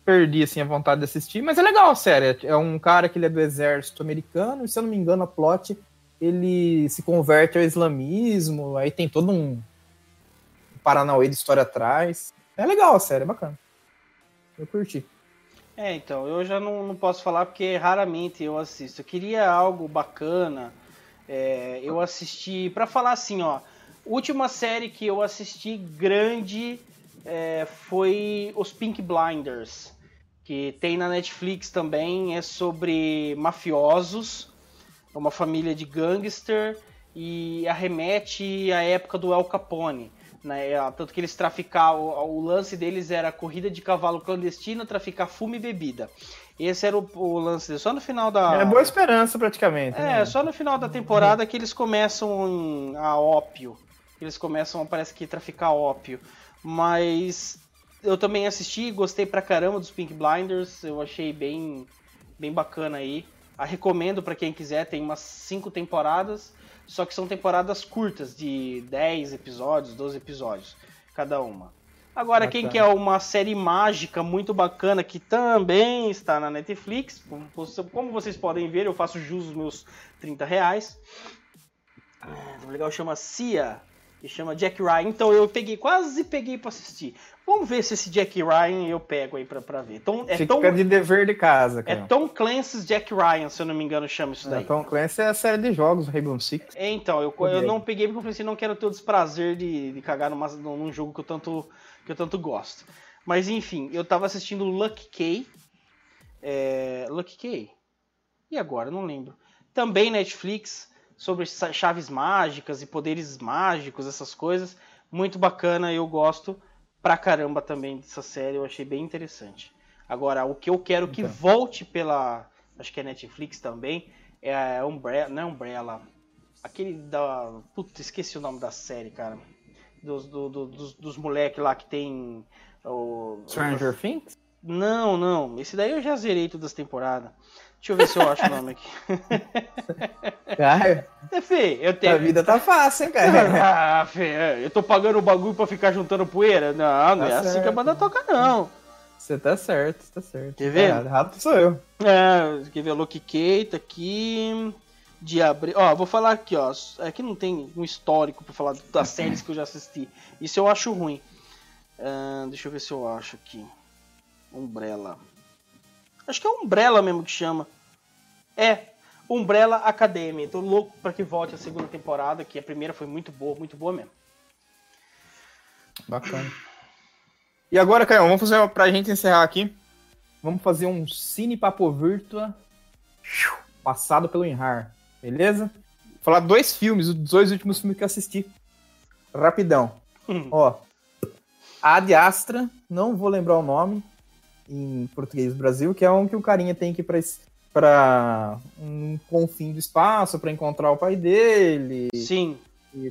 perdi assim, a vontade de assistir, mas é legal a série. É um cara que ele é do exército americano, e se eu não me engano, a plot ele se converte ao islamismo, aí tem todo um Paranauê de história atrás. É legal a série, é bacana. Eu curti. É, então, eu já não, não posso falar porque raramente eu assisto. Eu queria algo bacana. é, eu assisti, pra falar assim, ó, última série que eu assisti grande é, foi os Pink Blinders, que tem na Netflix também, é sobre mafiosos, é uma família de gangster e arremete à época do El Capone. Né? É, Tanto que eles traficavam, o, lance deles era corrida de cavalo clandestina, traficar fumo e bebida. Esse era o, o lance deles. Só no final da. É boa esperança, praticamente. É, né? só no final da temporada que eles começam a ópio. Eles começam, parece que, traficar ópio. Mas eu também assisti, gostei pra caramba dos Pink Blinders. Eu achei bem, bem bacana aí. A recomendo pra quem quiser, tem umas cinco temporadas. Só que são temporadas curtas, de 10 episódios, 12 episódios, cada uma. Agora, quem Bacana. quer uma série mágica muito bacana que também está na Netflix, como você- como vocês podem ver, eu faço jus aos meus 30 reais. Ah, o legal chama Cia e chama Jack Ryan. Então eu peguei, quase peguei pra assistir. Vamos ver se esse Jack Ryan eu pego aí pra, pra ver. Tom, é, Fica Tom, de dever de casa, é cara. Tom Clancy's Jack Ryan, se eu não me engano, chama isso daí. É, Tom Clancy é a série de jogos, Rainbow Six. É, então, eu, eu não peguei porque eu falei assim, não quero ter o desprazer de, de cagar numa, num jogo que eu, tanto, que eu tanto gosto. Mas enfim, eu tava assistindo Lucky K. É, Lucky K? E agora? Não lembro. Também Netflix, sobre chaves mágicas e poderes mágicos, essas coisas. Muito bacana, eu gosto pra caramba também dessa série, eu achei bem interessante. Agora, o que eu quero que Então. volte pela. Acho que é Netflix também. É a Umbrella. Não é Umbrella. Aquele da. Puta, esqueci o nome da série, cara. Dos, do- do- dos, dos moleques lá que tem. O... Stranger Things? Não, não. Esse daí eu já zerei todas as temporadas. Deixa eu ver se eu acho o nome aqui. Cara, É, Fê, eu a tenho. vida tá fácil, hein, cara. Ah, Fê, é, eu tô pagando o bagulho pra ficar juntando poeira? Não, não é Tá assim que a certo. banda toca, não. Você tá certo, você tá certo. Quer ver? Errado sou eu. É, quer ver? Loki Kate aqui. De abril. Ó, vou falar aqui, ó. Aqui não tem um histórico pra falar das séries que eu já assisti. Isso eu acho ruim. Ah, deixa eu ver se eu acho aqui. Umbrella. Acho que é Umbrella mesmo que chama. É. Umbrella Academy. Tô louco pra que volte a segunda temporada, que a primeira foi muito boa, muito boa mesmo. Bacana. E agora, Caio, vamos fazer pra gente encerrar aqui. Vamos fazer um Cine Papo Virtua passado pelo Inhar, beleza? Vou falar dois filmes, os dois últimos filmes que eu assisti. Rapidão. Hum. Ó, Ad Astra, não vou lembrar o nome em português do Brasil, que é um que o carinha tem que ir pra, um confim do espaço pra encontrar o pai dele. Sim,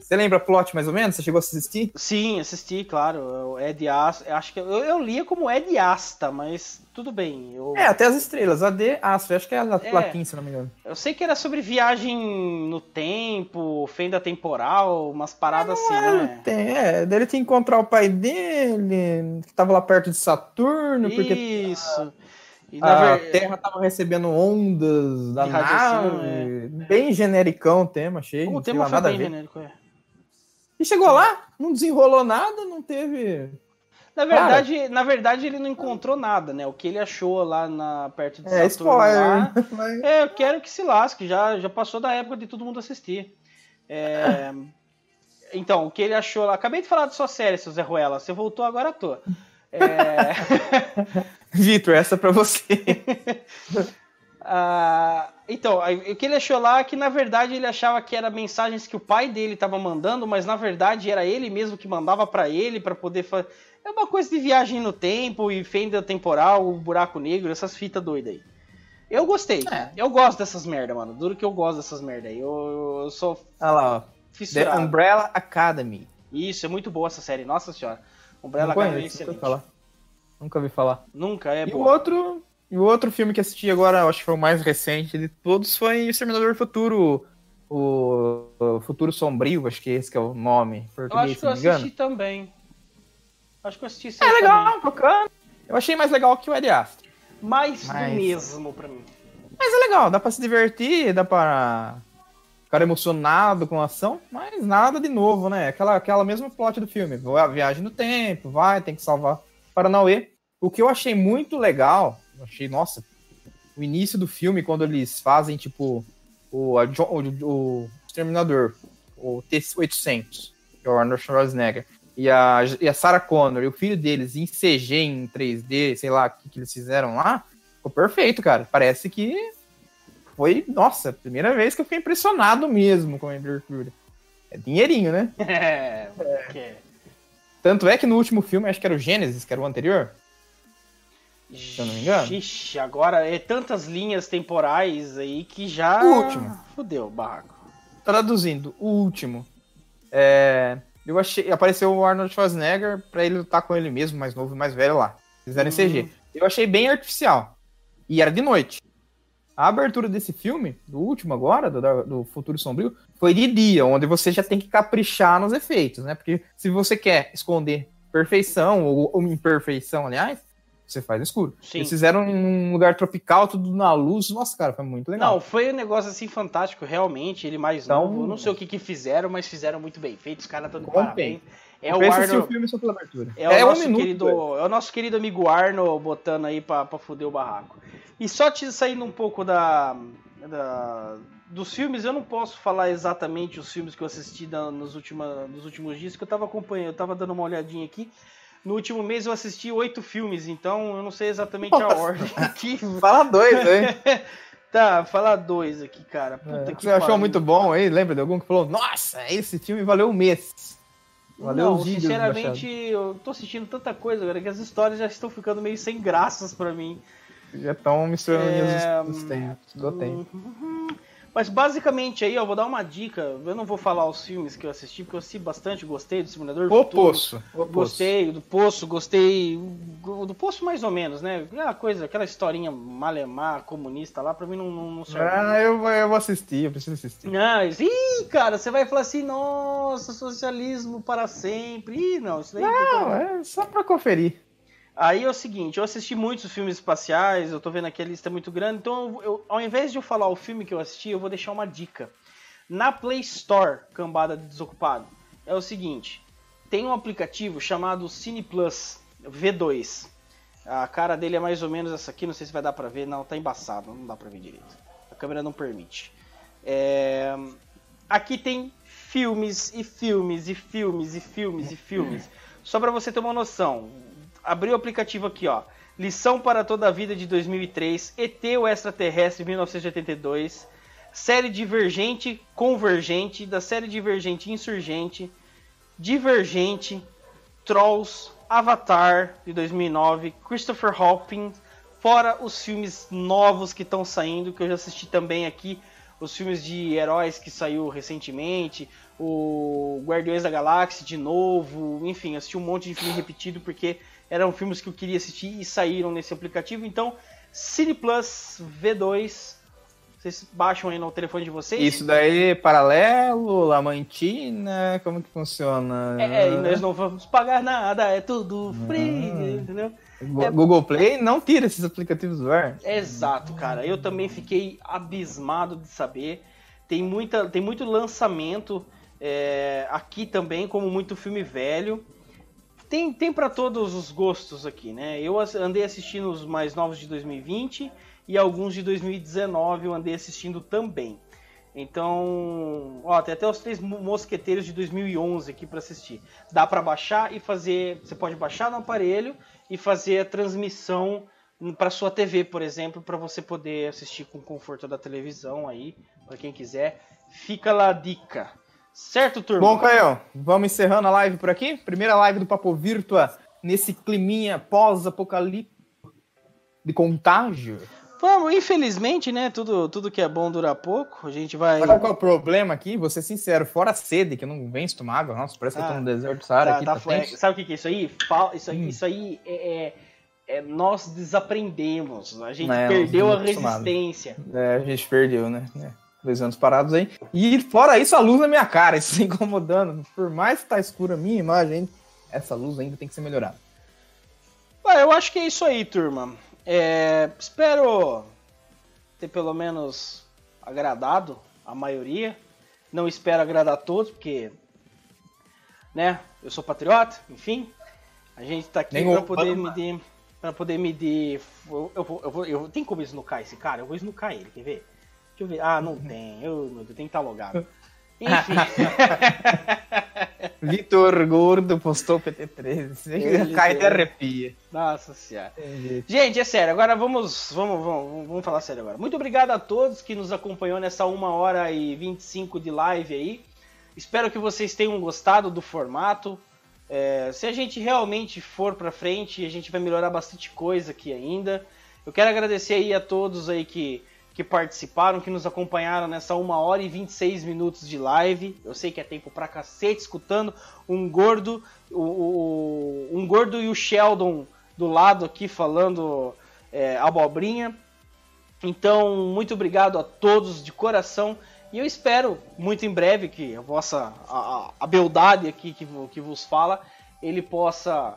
Você lembra plot mais ou menos? Você chegou a assistir? sim, assisti, claro. O Ed Asta, acho que eu, eu lia como Ed Asta, mas tudo bem. Eu, É, até as estrelas. AD Astra, acho que é a É. latim, se não me engano. eu sei que era sobre viagem no tempo, fenda temporal, umas paradas assim, É, né? tem, é, dele que encontrar o pai dele, que tava lá perto de Saturno, porque Isso. E a ver- Terra tava recebendo ondas da De radiação, nave. Bem genericão o tema, achei. O tema foi nada bem genérico, é. E chegou lá, não desenrolou nada, não teve. Na verdade, na verdade, ele não encontrou nada, né? O que ele achou lá na, perto de É, Saturno lá. Mas- É, eu quero que se lasque, já, já passou da época de todo mundo assistir. É, então, o que ele achou lá. Acabei de falar da sua série, seu Zé Ruela. Você voltou agora à toa. É, Vitor, essa é pra você. ah, então, o que ele achou lá é que na verdade ele achava que era mensagens que o pai dele estava mandando, mas na verdade era ele mesmo que mandava pra ele pra poder fazer. É uma coisa de viagem no tempo e fenda temporal, o buraco negro, essas fitas doidas aí. Eu gostei. É. Eu gosto dessas merda, mano. Duro que eu gosto dessas merda aí. Eu, eu sou Olha lá, ó. The fissurado. Umbrella Academy. Isso, é muito boa essa série. Nossa senhora. Umbrella Não Academy é excelente. falar. Nunca vi falar. Nunca é e o outro, e o outro filme que assisti agora, acho que foi o mais recente de todos, foi O Exterminador do Futuro. O, o Futuro Sombrio, acho que esse que é o nome Eu acho que eu engano. assisti também. Acho que eu assisti esse É aí também. legal, bacana. Eu achei mais legal que o Ed Astra. Mais Mas- do mesmo pra mim. Mas é legal, dá pra se divertir, dá pra ficar emocionado com a ação, mas nada de novo, né? Aquela, aquela mesma plot do filme. A viagem no tempo, vai, tem que salvar Paranauê. O que eu achei muito legal, achei, nossa, o início do filme, quando eles fazem, tipo, o, a o, o Exterminador, o T-800, que é o Arnold Schwarzenegger, e a, e a Sarah Connor e o filho deles em CG, em 3D, sei lá o que, que eles fizeram lá, ficou perfeito, cara. Parece que foi, nossa, primeira vez que eu fiquei impressionado mesmo com a abertura. É dinheirinho, né? É, porque... Tanto é que no último filme, acho que era o Gênesis, que era o anterior. eu não me engano. Ixi, agora é tantas linhas temporais aí que já. O último. Fudeu o barraco. Traduzindo, o último. É, eu achei. Apareceu o Arnold Schwarzenegger pra ele lutar com ele mesmo, mais novo e mais velho lá. Fizeram em CG. Eu achei bem artificial. E era de noite. A abertura desse filme, do último agora, do, do Futuro Sombrio, foi de dia, onde você já tem que caprichar nos efeitos, né? Porque se você quer esconder perfeição, ou, ou imperfeição, aliás, você faz no escuro. Sim. Eles fizeram um lugar tropical, tudo na luz. Nossa, cara, foi muito legal. Não, foi um negócio assim fantástico, realmente. Ele mais Então- novo. Não sei o que, que fizeram, mas fizeram muito bem feito. Os caras estão de parabéns. É o Arno. o filme só pela abertura. É, o um nosso minuto, querido, é o nosso querido amigo Arno botando aí pra, pra fuder o barraco. E só te saindo um pouco da, da- dos filmes, eu não posso falar exatamente os filmes que eu assisti da- nos, última, nos últimos dias, que eu tava acompanhando, eu tava dando uma olhadinha aqui. No último mês eu assisti oito filmes, então eu não sei exatamente a Nossa. ordem aqui. Fala dois, hein? tá, falar dois aqui, cara. Puta É, que Você achou pariu. muito bom aí? Lembra de algum que falou, nossa, esse filme valeu um mês. Valeu não, sinceramente, eu tô assistindo tanta coisa, cara, que as histórias já estão ficando meio sem graças pra mim. Já estão misturando É, os, os tempos. Do tempo. Uhum. Mas basicamente aí, ó, vou dar uma dica. Eu não vou falar os filmes que eu assisti, porque eu assisti bastante, gostei do Simulador do O Futuro. Poço. O Poço. Gostei do Poço, gostei do Poço mais ou menos, né? Aquela coisa, aquela historinha malemar, comunista lá, pra mim não, não, não serve. Ah, eu, vou- eu vou assistir, eu preciso assistir. Mas, ih, cara, você vai falar assim, nossa, socialismo para sempre. Ih, não, isso daí... Não, é só pra conferir. Aí é o seguinte, eu assisti muitos filmes espaciais, eu tô vendo aqui a lista muito grande, então eu, ao invés de eu falar o filme que eu assisti, eu vou deixar uma dica. Na Play Store, cambada de desocupado, é o seguinte, tem um aplicativo chamado Cine Plus V2. A cara dele é mais ou menos essa aqui, não sei se vai dar pra ver, não, tá embaçado, não dá pra ver direito. câmera não permite. É, aqui tem filmes e filmes e filmes e filmes e filmes. Só para você ter uma noção. Abri o aplicativo aqui, ó. Lição para toda a vida de 2003, ET o extraterrestre 1982, série Divergente Convergente, da série Divergente Insurgente, Divergente, Trolls, Avatar de 2009, Christopher Hopkins, fora os filmes novos que estão saindo, que eu já assisti também aqui, os filmes de heróis que saiu recentemente, o Guardiões da Galáxia de novo, enfim, assisti um monte de filme repetido porque eram filmes que eu queria assistir e saíram nesse aplicativo. Então, Cine Plus V2, vocês baixam aí no telefone de vocês. Isso daí, paralelo, Lamantina, como que funciona? É, e nós não vamos pagar nada, é tudo free, ah. entendeu? É... Google Play não tira esses aplicativos do ar. Exato, cara. Eu também fiquei abismado de saber. Tem, muita, tem muito lançamento é, aqui também, como muito filme velho. Tem, tem para todos os gostos aqui, né? Eu andei assistindo os mais novos de 2020 e alguns de 2019 eu andei assistindo também. Então, ó, tem até os três mosqueteiros de 2011 aqui para assistir. Dá para baixar e fazer, você pode baixar no aparelho e fazer a transmissão para sua TV, por exemplo, para você poder assistir com conforto da televisão aí, para quem quiser. Fica lá a dica. Certo, turma? Bom, Caio, vamos encerrando a live por aqui. Primeira live do Papo Virtua nesse climinha pós-apocalipse de contágio. Vamos, infelizmente, né? Tudo, tudo que é bom dura pouco. A gente vai. Sabe qual é o problema aqui? Vou ser sincero, fora a sede, que eu não venço tomar água. Nossa, parece ah, que eu tô ah, no deserto do Saara tá, aqui. Tá tá Sabe o que, é isso aí? Isso aí, hum. isso aí é, é, é, nós desaprendemos. A gente é, perdeu a resistência. É, a gente perdeu, né? É dois anos parados aí. E fora isso, a luz na minha cara, isso tá incomodando. Por mais que tá escura a minha imagem, essa luz ainda tem que ser melhorada. Ah, eu acho que é isso aí, turma. É, espero ter pelo menos agradado a maioria. Não espero agradar a todos, porque né, eu sou patriota, enfim. A gente tá aqui para poder medir. Pra poder medir. Eu, eu, vou, eu, vou, eu, tem como esnucar esse cara? Eu vou esnucar ele, quer ver? Deixa eu ver. Ah, não tem. Eu, meu Deus, tem que estar logado. Enfim. Vitor Gordo postou PT13. Cai de arrepia. Nossa senhora. Gente, é sério. Agora vamos, vamos, vamos, vamos falar sério agora. Muito obrigado a todos que nos acompanhou nessa 1 hora e 25 de live aí. Espero que vocês tenham gostado do formato. É, se a gente realmente for para frente, a gente vai melhorar bastante coisa aqui ainda. Eu quero agradecer aí a todos aí que que participaram, que nos acompanharam nessa 1 hora e 26 minutos de live. Eu sei que é tempo pra cacete escutando um gordo, o, o um gordo e o Sheldon do lado aqui falando é, abobrinha. Então, muito obrigado a todos de coração. E eu espero muito em breve que a vossa a, a beldade aqui que, que vos fala, ele possa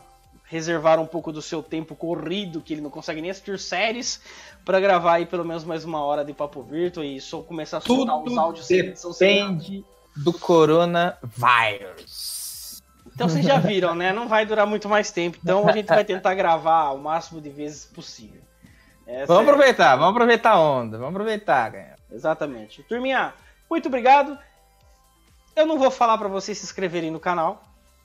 reservar um pouco do seu tempo corrido, que ele não consegue nem assistir séries, para gravar aí pelo menos mais uma hora de Papo Virtual e só começar a soltar Tudo os áudios sem edição. Depende do coronavírus. Então vocês já viram, né? Não vai durar muito mais tempo. Então a gente vai tentar gravar o máximo de vezes possível. Essa vamos é... aproveitar, vamos aproveitar a onda, vamos aproveitar, ganha. Exatamente. Turminha, muito obrigado. Eu não vou falar para vocês se inscreverem no canal,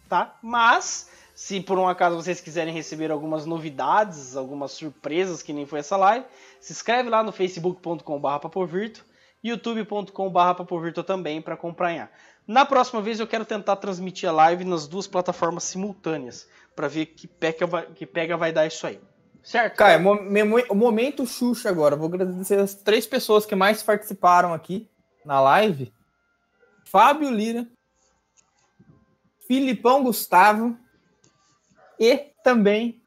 tá? Mas se por um acaso vocês quiserem receber algumas novidades, algumas surpresas que nem foi essa live, se inscreve lá no facebook.com.br papovirto, youtube.com.br papovirto também para acompanhar. Na próxima vez eu quero tentar transmitir a live nas duas plataformas simultâneas, para ver que pega, vai, que pega vai dar isso aí. Certo? Cara, o momento Xuxa agora. Vou agradecer as três pessoas que mais participaram aqui na live. Fábio Lira, Filipão Gustavo e também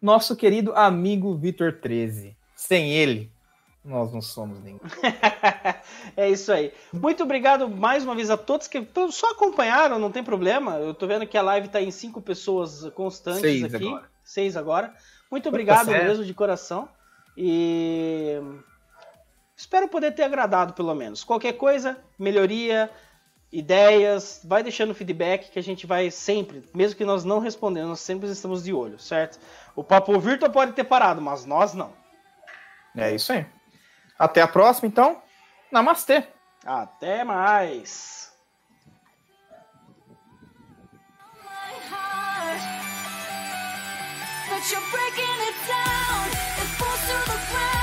nosso querido amigo Vitor 13. Sem ele, nós não somos ninguém. é isso aí. Muito obrigado mais uma vez a todos que só acompanharam, não tem problema. Eu tô vendo que a live tá em cinco pessoas constantes Seis aqui. Agora. Seis agora. Muito obrigado mesmo, de coração. E espero poder ter agradado pelo menos. Qualquer coisa, melhoria, ideias, vai deixando feedback que a gente vai sempre, mesmo que nós não respondemos, nós sempre estamos de olho, certo? O Papo Virtual pode ter parado, mas nós não. É isso aí. Até a próxima, então. Namastê. Até mais. But you're breaking it down. It falls to the ground.